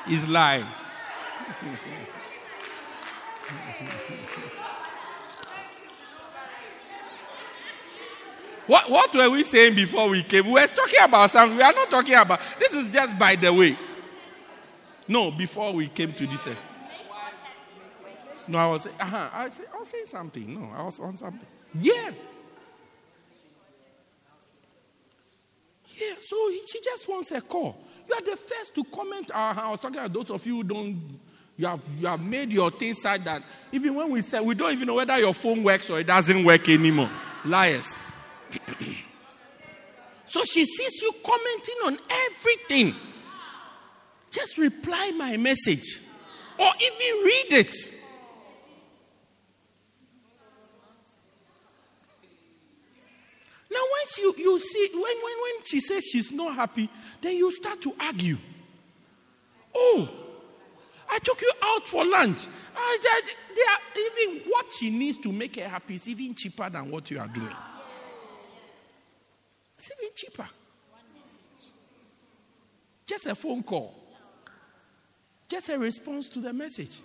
A: He's lying. what, what were we saying before we came? We were talking about something. We are not talking about. This is just by the way. No, before we came to this. No, I was. Uh-huh, I, was, I was saying something. No, I was on something. Yeah. Yeah, so she just wants a call. You are the first to comment. Uh, I was talking about those of you who don't, you have, you have made your thing such that even when we say, we don't even know whether your phone works or it doesn't work anymore. Liars. so she sees you commenting on everything. Just reply my message or even read it. Now, once you, you see, when, when, when she says she's not happy, then you start to argue. Oh, I took you out for lunch. I, I, they are, even what she needs to make her happy is even cheaper than what you are doing. It's even cheaper. Just a phone call. Just a response to the message.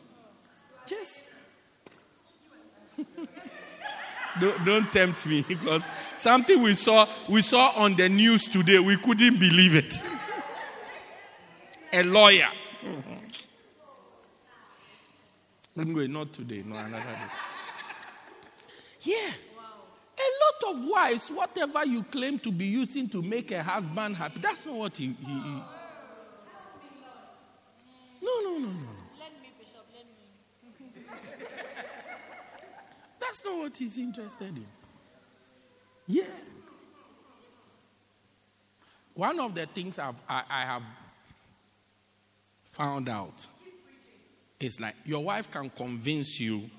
A: Just. don't, don't tempt me because something we saw we saw on the news today we couldn't believe it a lawyer mm-hmm. anyway not today no another day yeah a lot of wives whatever you claim to be using to make a husband happy that's not what he, he, he no no no no That's not what he's interested in. Yeah. One of the things I've, I, I have found out is like your wife can convince you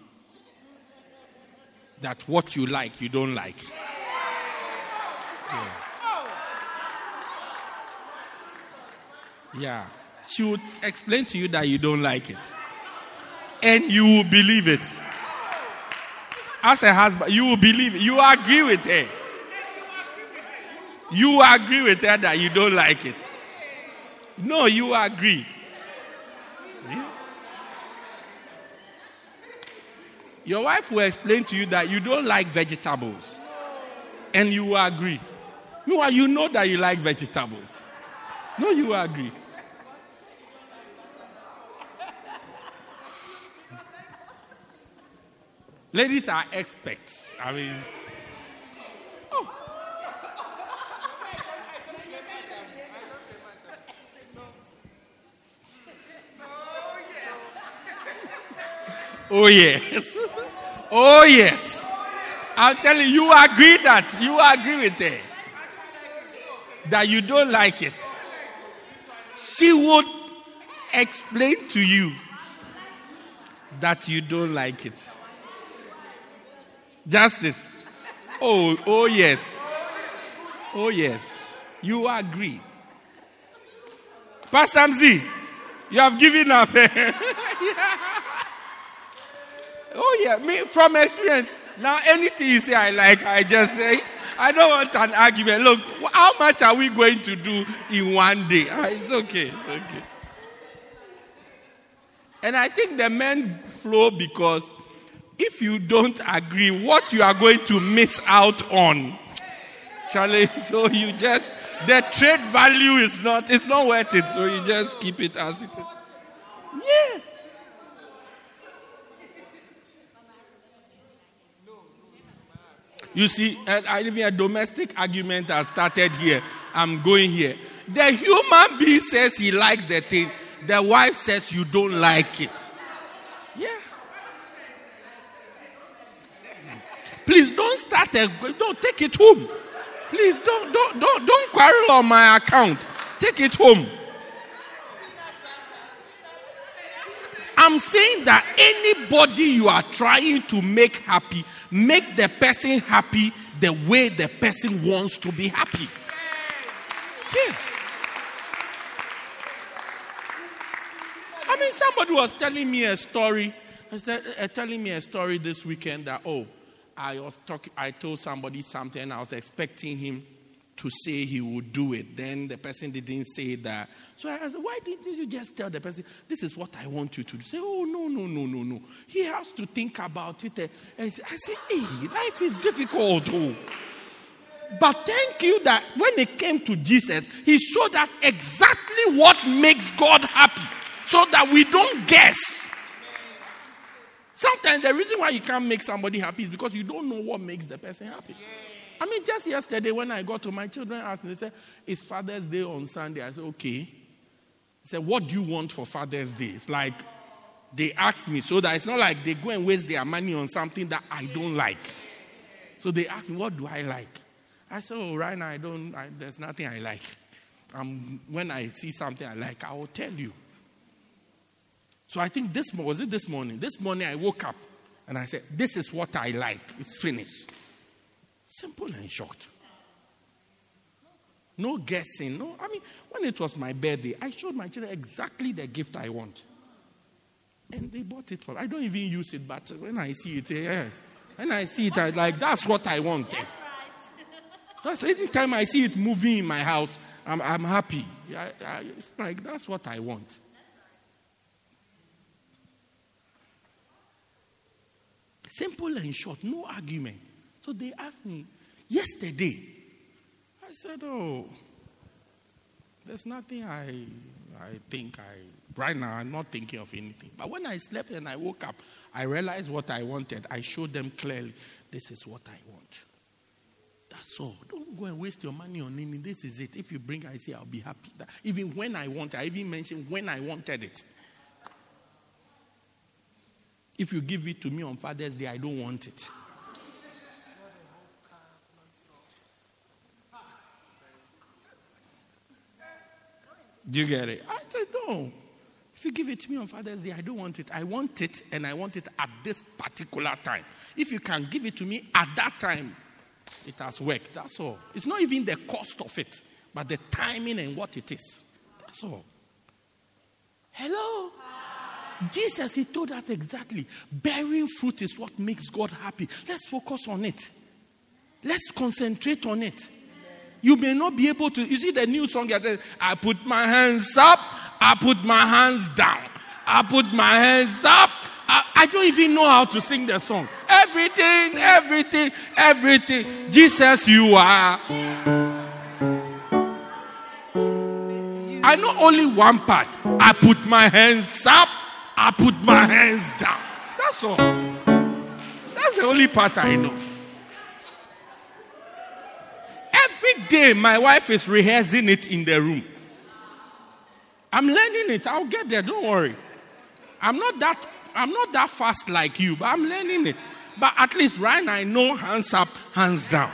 A: that what you like, you don't like. Yeah. yeah. She would explain to you that you don't like it. And you will believe it as a husband, you will believe, you agree with her. You agree with her that you don't like it. No, you agree. Your wife will explain to you that you don't like vegetables. And you will agree. Meanwhile, you know that you like vegetables. No, you agree. Ladies are experts. I mean, oh. Oh, yes. Oh, Oh, yes. I'll tell you, you agree that. You agree with her. That you don't like it. She would explain to you that you don't like it. Justice. Oh, oh yes. Oh yes. You agree. Pastor Mz, you have given up. yeah. Oh, yeah. Me, from experience, now anything you say I like, I just say, I don't want an argument. Look, how much are we going to do in one day? Ah, it's okay. It's okay. And I think the men flow because if you don't agree, what you are going to miss out on, Charlie, so you just the trade value is not it's not worth it, so you just keep it as it is. Yeah. You see, even a domestic argument has started here. I'm going here. The human being says he likes the thing. The wife says you don't like it. Yeah. Please don't start a don't take it home. Please don't don't don't don't quarrel on my account. Take it home. I'm saying that anybody you are trying to make happy, make the person happy the way the person wants to be happy. Yeah. I mean, somebody was telling me a story, uh, telling me a story this weekend that, oh, I was talking, I told somebody something, I was expecting him to say he would do it. Then the person didn't say that. So I said, Why didn't you just tell the person, This is what I want you to do? Say, Oh, no, no, no, no, no. He has to think about it. I said, Hey, life is difficult. Oh. But thank you that when it came to Jesus, he showed us exactly what makes God happy so that we don't guess. Sometimes the reason why you can't make somebody happy is because you don't know what makes the person happy. I mean, just yesterday when I got to my children asked me, they said, It's Father's Day on Sunday. I said, Okay. He said, What do you want for Father's Day? It's like they asked me so that it's not like they go and waste their money on something that I don't like. So they asked me, What do I like? I said, Oh, right now I don't, I, there's nothing I like. Um, when I see something I like, I will tell you. So I think this was it this morning. This morning I woke up and I said, This is what I like. It's finished. Simple and short. No guessing. No, I mean, when it was my birthday, I showed my children exactly the gift I want. And they bought it for I don't even use it, but when I see it, yes. When I see it, I like, that's what I wanted. That's anytime I see it moving in my house, I'm, I'm happy. I, I, it's like, that's what I want. Simple and short, no argument. So they asked me yesterday. I said, Oh, there's nothing I, I think I, right now, I'm not thinking of anything. But when I slept and I woke up, I realized what I wanted. I showed them clearly, this is what I want. That's all. Don't go and waste your money on anything. This is it. If you bring, I say, I'll be happy. Even when I want, I even mentioned when I wanted it. If you give it to me on Father's Day, I don't want it. Do you get it? I said, no. If you give it to me on Father's Day, I don't want it. I want it, and I want it at this particular time. If you can give it to me at that time, it has worked. That's all. It's not even the cost of it, but the timing and what it is. That's all. Hello? Jesus, he told us exactly. Bearing fruit is what makes God happy. Let's focus on it. Let's concentrate on it. You may not be able to. You see the new song that says, I put my hands up, I put my hands down, I put my hands up. I, I don't even know how to sing the song. Everything, everything, everything. Jesus, you are. I know only one part. I put my hands up, I put my hands down. That's all. That's the only part I know. Every day, my wife is rehearsing it in the room. I'm learning it. I'll get there. Don't worry. I'm not that. I'm not that fast like you, but I'm learning it. But at least right now, I know hands up, hands down.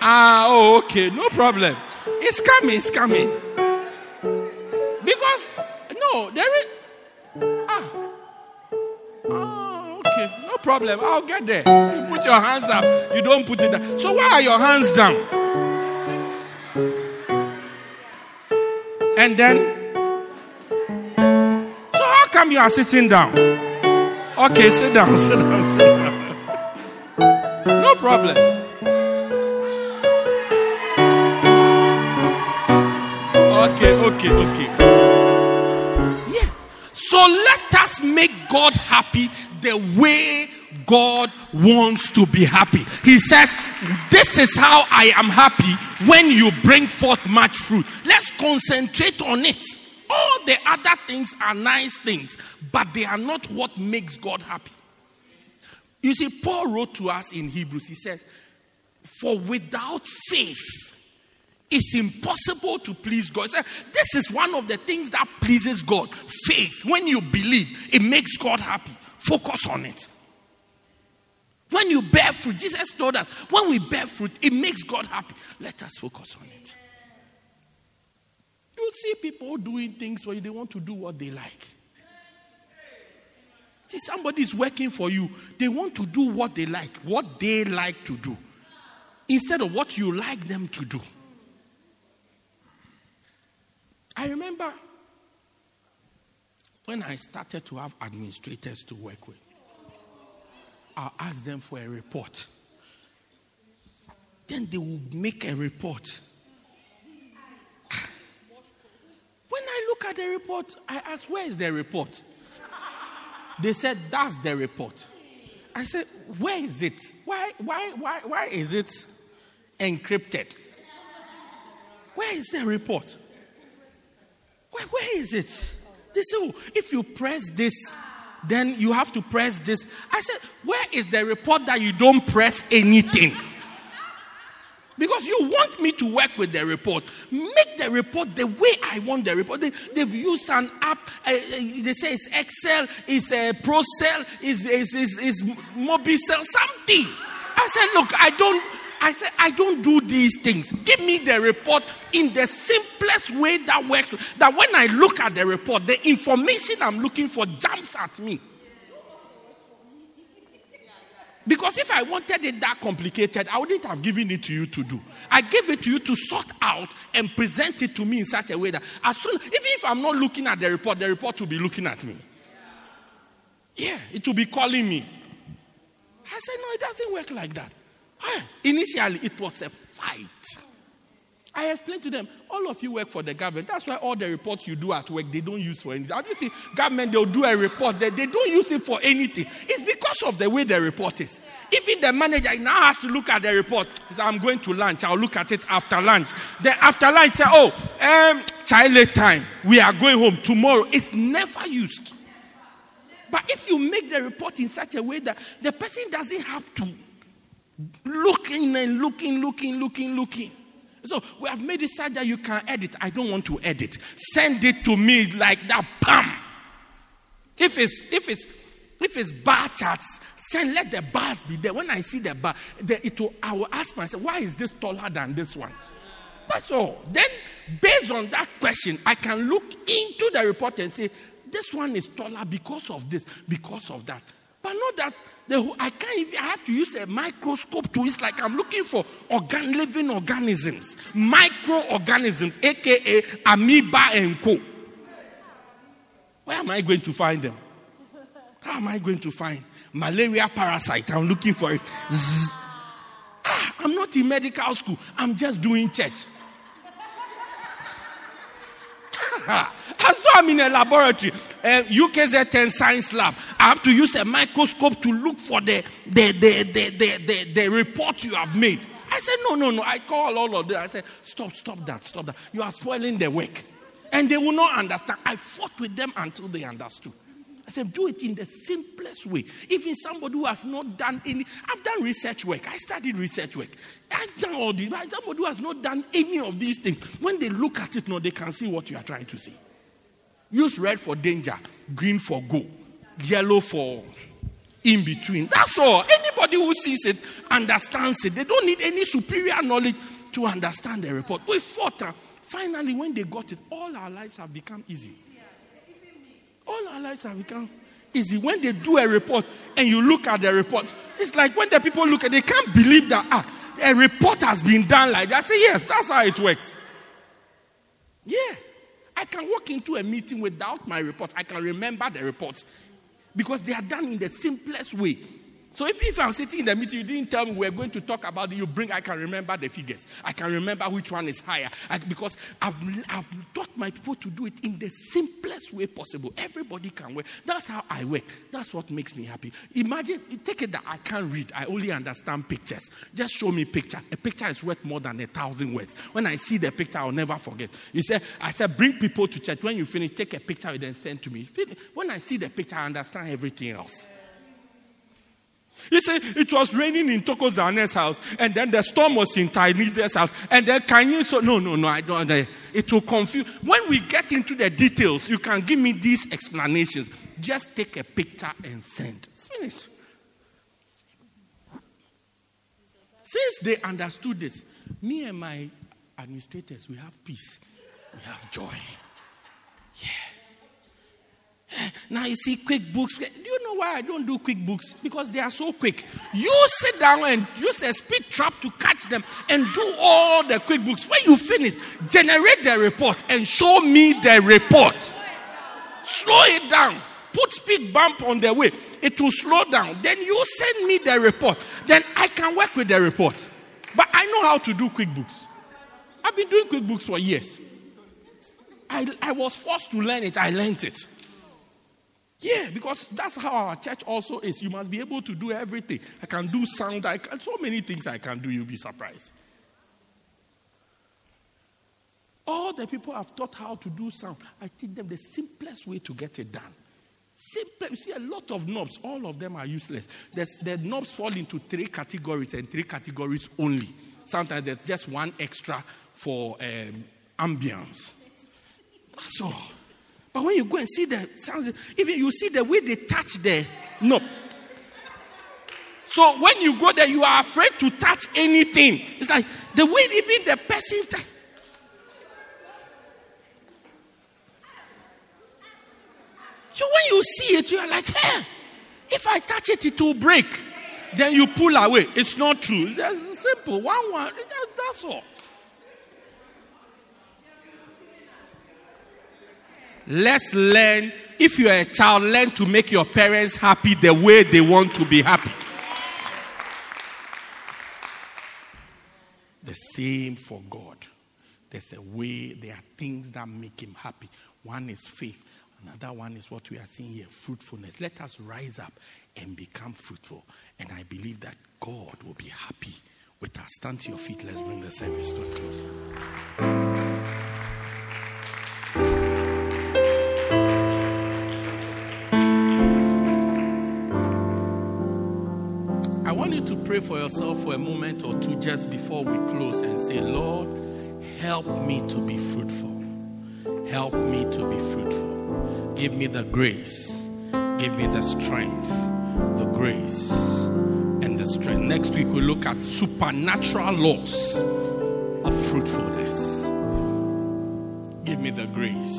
A: Ah, oh, okay, no problem. It's coming, it's coming. Because, no, there is. Ah. ah. okay. No problem. I'll get there. You put your hands up. You don't put it down. So why are your hands down? And then. So how come you are sitting down? Okay, sit down, sit down, sit down. no problem. Okay, okay, okay. Yeah. So let us make God happy the way God wants to be happy. He says, This is how I am happy when you bring forth much fruit. Let's concentrate on it. All the other things are nice things, but they are not what makes God happy. You see, Paul wrote to us in Hebrews, he says, For without faith, it's impossible to please God. This is one of the things that pleases God. Faith. When you believe, it makes God happy. Focus on it. When you bear fruit, Jesus told us, when we bear fruit, it makes God happy. Let us focus on it. You see people doing things where they want to do what they like. See, somebody is working for you. They want to do what they like, what they like to do, instead of what you like them to do. I remember when I started to have administrators to work with, I'll ask them for a report. Then they will make a report. When I look at the report, I ask, Where is the report? They said, That's the report. I said, Where is it? Why, why, why, why is it encrypted? Where is the report? Where, where is it? They say, oh, if you press this, then you have to press this. I said, where is the report that you don't press anything? Because you want me to work with the report. Make the report the way I want the report. They, have used an app. Uh, they say it's Excel, it's uh, ProCell, it's, it's, it's, it's Mobicel, something. I said, look, I don't, I said, I don't do these things. Give me the report in the simplest way that works. That when I look at the report, the information I'm looking for jumps at me. Because if I wanted it that complicated, I wouldn't have given it to you to do. I gave it to you to sort out and present it to me in such a way that as soon, even if I'm not looking at the report, the report will be looking at me. Yeah, it will be calling me. I said, no, it doesn't work like that. Initially, it was a fight. I explained to them, all of you work for the government. That's why all the reports you do at work, they don't use for anything. Have you seen government, they'll do a report, they, they don't use it for anything. It's because of the way the report is. Even the manager now has to look at the report. He I'm going to lunch. I'll look at it after lunch. Then after lunch, say, oh, um, child time. We are going home tomorrow. It's never used. But if you make the report in such a way that the person doesn't have to looking and looking, looking, looking, looking. So we have made it such that you can edit. I don't want to edit. Send it to me like that. Bam. If it's if it's if it's bar charts, send let the bars be there. When I see the bar, the, it will, I will ask myself, why is this taller than this one? That's all. Then, based on that question, I can look into the report and say, this one is taller because of this, because of that. But not that the, I can't even, I have to use a microscope to, it's like I'm looking for organ, living organisms, microorganisms, aka amoeba and co. Where am I going to find them? How am I going to find malaria parasite? I'm looking for it. Ah, I'm not in medical school, I'm just doing church. As though I'm in a laboratory, uh, UKZN science lab. I have to use a microscope to look for the, the, the, the, the, the, the report you have made. I said, no, no, no. I call all of them. I said, stop, stop that, stop that. You are spoiling the work. And they will not understand. I fought with them until they understood. I said, do it in the simplest way. Even somebody who has not done any, I've done research work. I studied research work. I've done all this. But somebody who has not done any of these things, when they look at it now, they can see what you are trying to say. Use red for danger, green for go, yellow for in between. That's all. Anybody who sees it understands it. They don't need any superior knowledge to understand the report. We fought. Uh, finally, when they got it, all our lives have become easy. All our lives have become easy. When they do a report and you look at the report, it's like when the people look at they can't believe that ah, a report has been done like that. I say, yes, that's how it works. Yeah. I can walk into a meeting without my report. I can remember the report because they are done in the simplest way. So if, if I'm sitting in the meeting, you didn't tell me we're going to talk about it, you bring, I can remember the figures. I can remember which one is higher. I, because I've, I've taught my people to do it in the simplest way possible. Everybody can work. That's how I work. That's what makes me happy. Imagine, take it that I can't read. I only understand pictures. Just show me picture. A picture is worth more than a thousand words. When I see the picture, I'll never forget. You said, I said, bring people to church. When you finish, take a picture and then send to me. When I see the picture, I understand everything else. He said it was raining in Toko Zane's house, and then the storm was in Tynese's house, and then can you so no no no I don't it will confuse. When we get into the details, you can give me these explanations. Just take a picture and send. It's finished. Since they understood this, me and my administrators, we have peace, we have joy. Yeah. Now you see QuickBooks. Do you know why I don't do QuickBooks? Because they are so quick. You sit down and use a speed trap to catch them and do all the QuickBooks. When you finish, generate the report and show me the report. Slow it down. Put speed bump on the way. It will slow down. Then you send me the report. Then I can work with the report. But I know how to do QuickBooks. I've been doing QuickBooks for years. I, I was forced to learn it. I learned it. Yeah, because that's how our church also is. You must be able to do everything. I can do sound, I can, so many things I can do, you'll be surprised. All the people have taught how to do sound. I teach them the simplest way to get it done. Simple. You see, a lot of knobs, all of them are useless. There's, the knobs fall into three categories and three categories only. Sometimes there's just one extra for um, ambience. That's all. But when you go and see the sounds, even you see the way they touch there. no. So when you go there, you are afraid to touch anything. It's like the way even the person. T- so when you see it, you are like, hey, if I touch it, it will break. Then you pull away. It's not true. It's simple. One, one. That's all. Let's learn. If you're a child, learn to make your parents happy the way they want to be happy. The same for God. There's a way, there are things that make him happy. One is faith, another one is what we are seeing here fruitfulness. Let us rise up and become fruitful. And I believe that God will be happy with us. Stand to your feet. Let's bring the service to a close. Pray for yourself for a moment or two just before we close and say, Lord, help me to be fruitful. Help me to be fruitful. Give me the grace. Give me the strength, the grace, and the strength. Next week, we look at supernatural laws of fruitfulness. Give me the grace.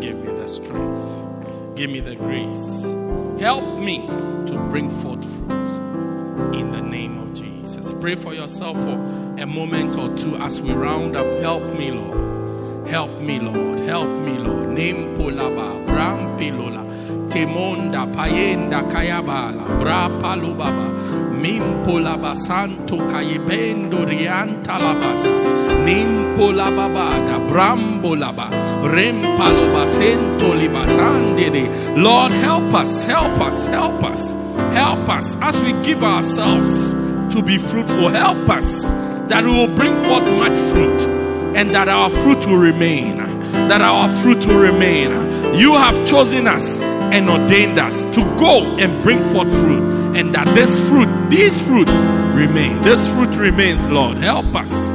A: Give me the strength. Give me the grace. Help me to bring forth fruit in the name of Jesus. Pray for yourself for a moment or two as we round up. Help me, Lord. Help me, Lord. Help me, Lord. Name Polaba, Temonda, Payenda, Kayabala, Bra Palubaba, Mimpolaba Santo Kayebendo Rianta Labasa. Nimpola babada, brambolaba, rempaloba, sento. Lord, help us, help us, help us, help us as we give ourselves to be fruitful. Help us that we will bring forth much fruit and that our fruit will remain. That our fruit will remain. You have chosen us and ordained us to go and bring forth fruit, and that this fruit, this fruit, remain. This fruit remains, Lord. Help us.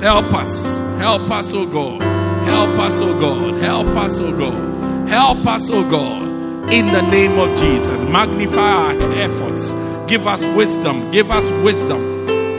A: Help us. Help us, O oh God. Help us, O oh God. Help us, O oh God. Help us, O God. In the name of Jesus. Magnify our efforts. Give us wisdom. Give us wisdom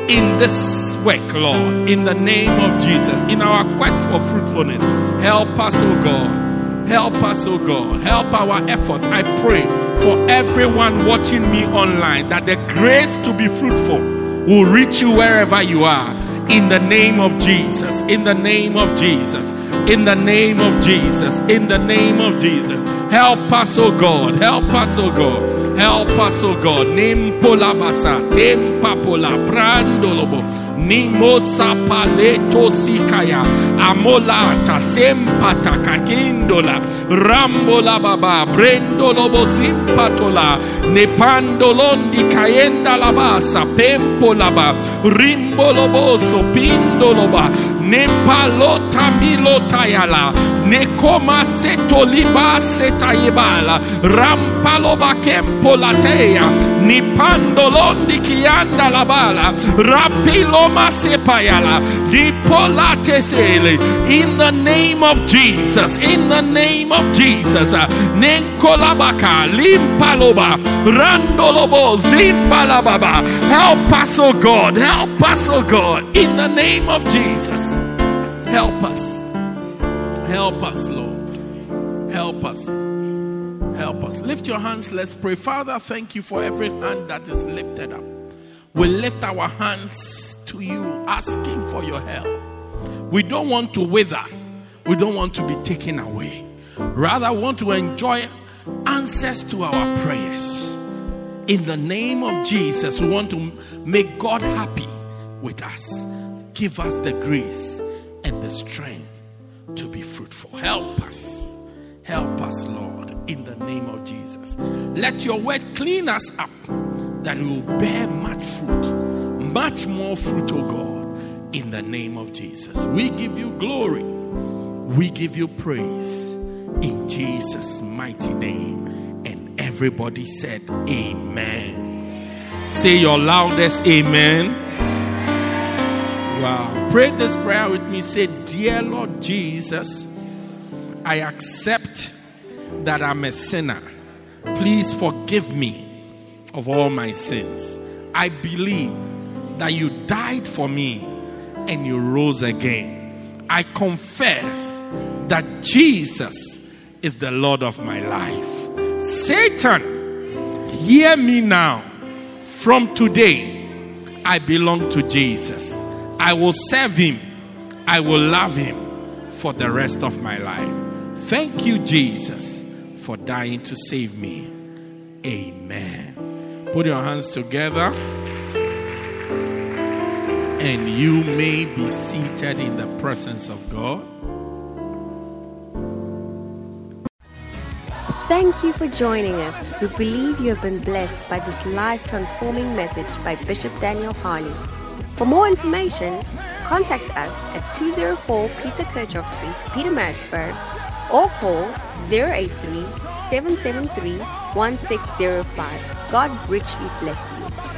A: in this work, Lord. In the name of Jesus. In our quest for fruitfulness. Help us, O God. Help us, O God. Help our efforts. I pray for everyone watching me online that the grace to be fruitful will reach you wherever you are. In the name of Jesus, in the name of Jesus, in the name of Jesus, in the name of Jesus. Help us, oh God, help us, oh God, help us, oh God. Nimpola basa, tempapola, prandolobo, nimosa paleto sikaya, amolata, sempata kakindola, rambola baba, brendolobo simpatola, nepandolondi kaenda labasa, pempolaba, rimboloboso, pindoloba, nepalota milotayala, nekoma setoliba setayibala, rampaloba kempolateya, nipandolondi kianda labala, rapiloma sepayala, dipolate sele, in the name of Jesus, in the name of Jesus, nenkolabaka, limpaloba, randolobo, zimbalababa, help us, oh God, help us, oh God, in the name of Jesus, help us. Help us, Lord. Help us. Help us. Lift your hands. Let's pray. Father, thank you for every hand that is lifted up. We lift our hands to you, asking for your help. We don't want to wither, we don't want to be taken away. Rather, want to enjoy answers to our prayers. In the name of Jesus, we want to make God happy with us. Give us the grace and the strength to be fruitful. Help us. Help us, Lord, in the name of Jesus. Let your word clean us up that we will bear much fruit, much more fruit, oh God, in the name of Jesus. We give you glory, we give you praise in Jesus' mighty name. And everybody said, Amen. Say your loudest Amen. Wow. Pray this prayer with me. Say, Dear Lord Jesus, I accept that I'm a sinner. Please forgive me of all my sins. I believe that you died for me and you rose again. I confess that Jesus is the Lord of my life. Satan, hear me now. From today, I belong to Jesus. I will serve him. I will love him for the rest of my life. Thank you, Jesus, for dying to save me. Amen. Put your hands together and you may be seated in the presence of God.
B: Thank you for joining us. We believe you have been blessed by this life transforming message by Bishop Daniel Harley. For more information, contact us at 204 Peter Kerchhoff Street, Peter Pietermaritzburg, or call 083 773 1605. God richly bless you.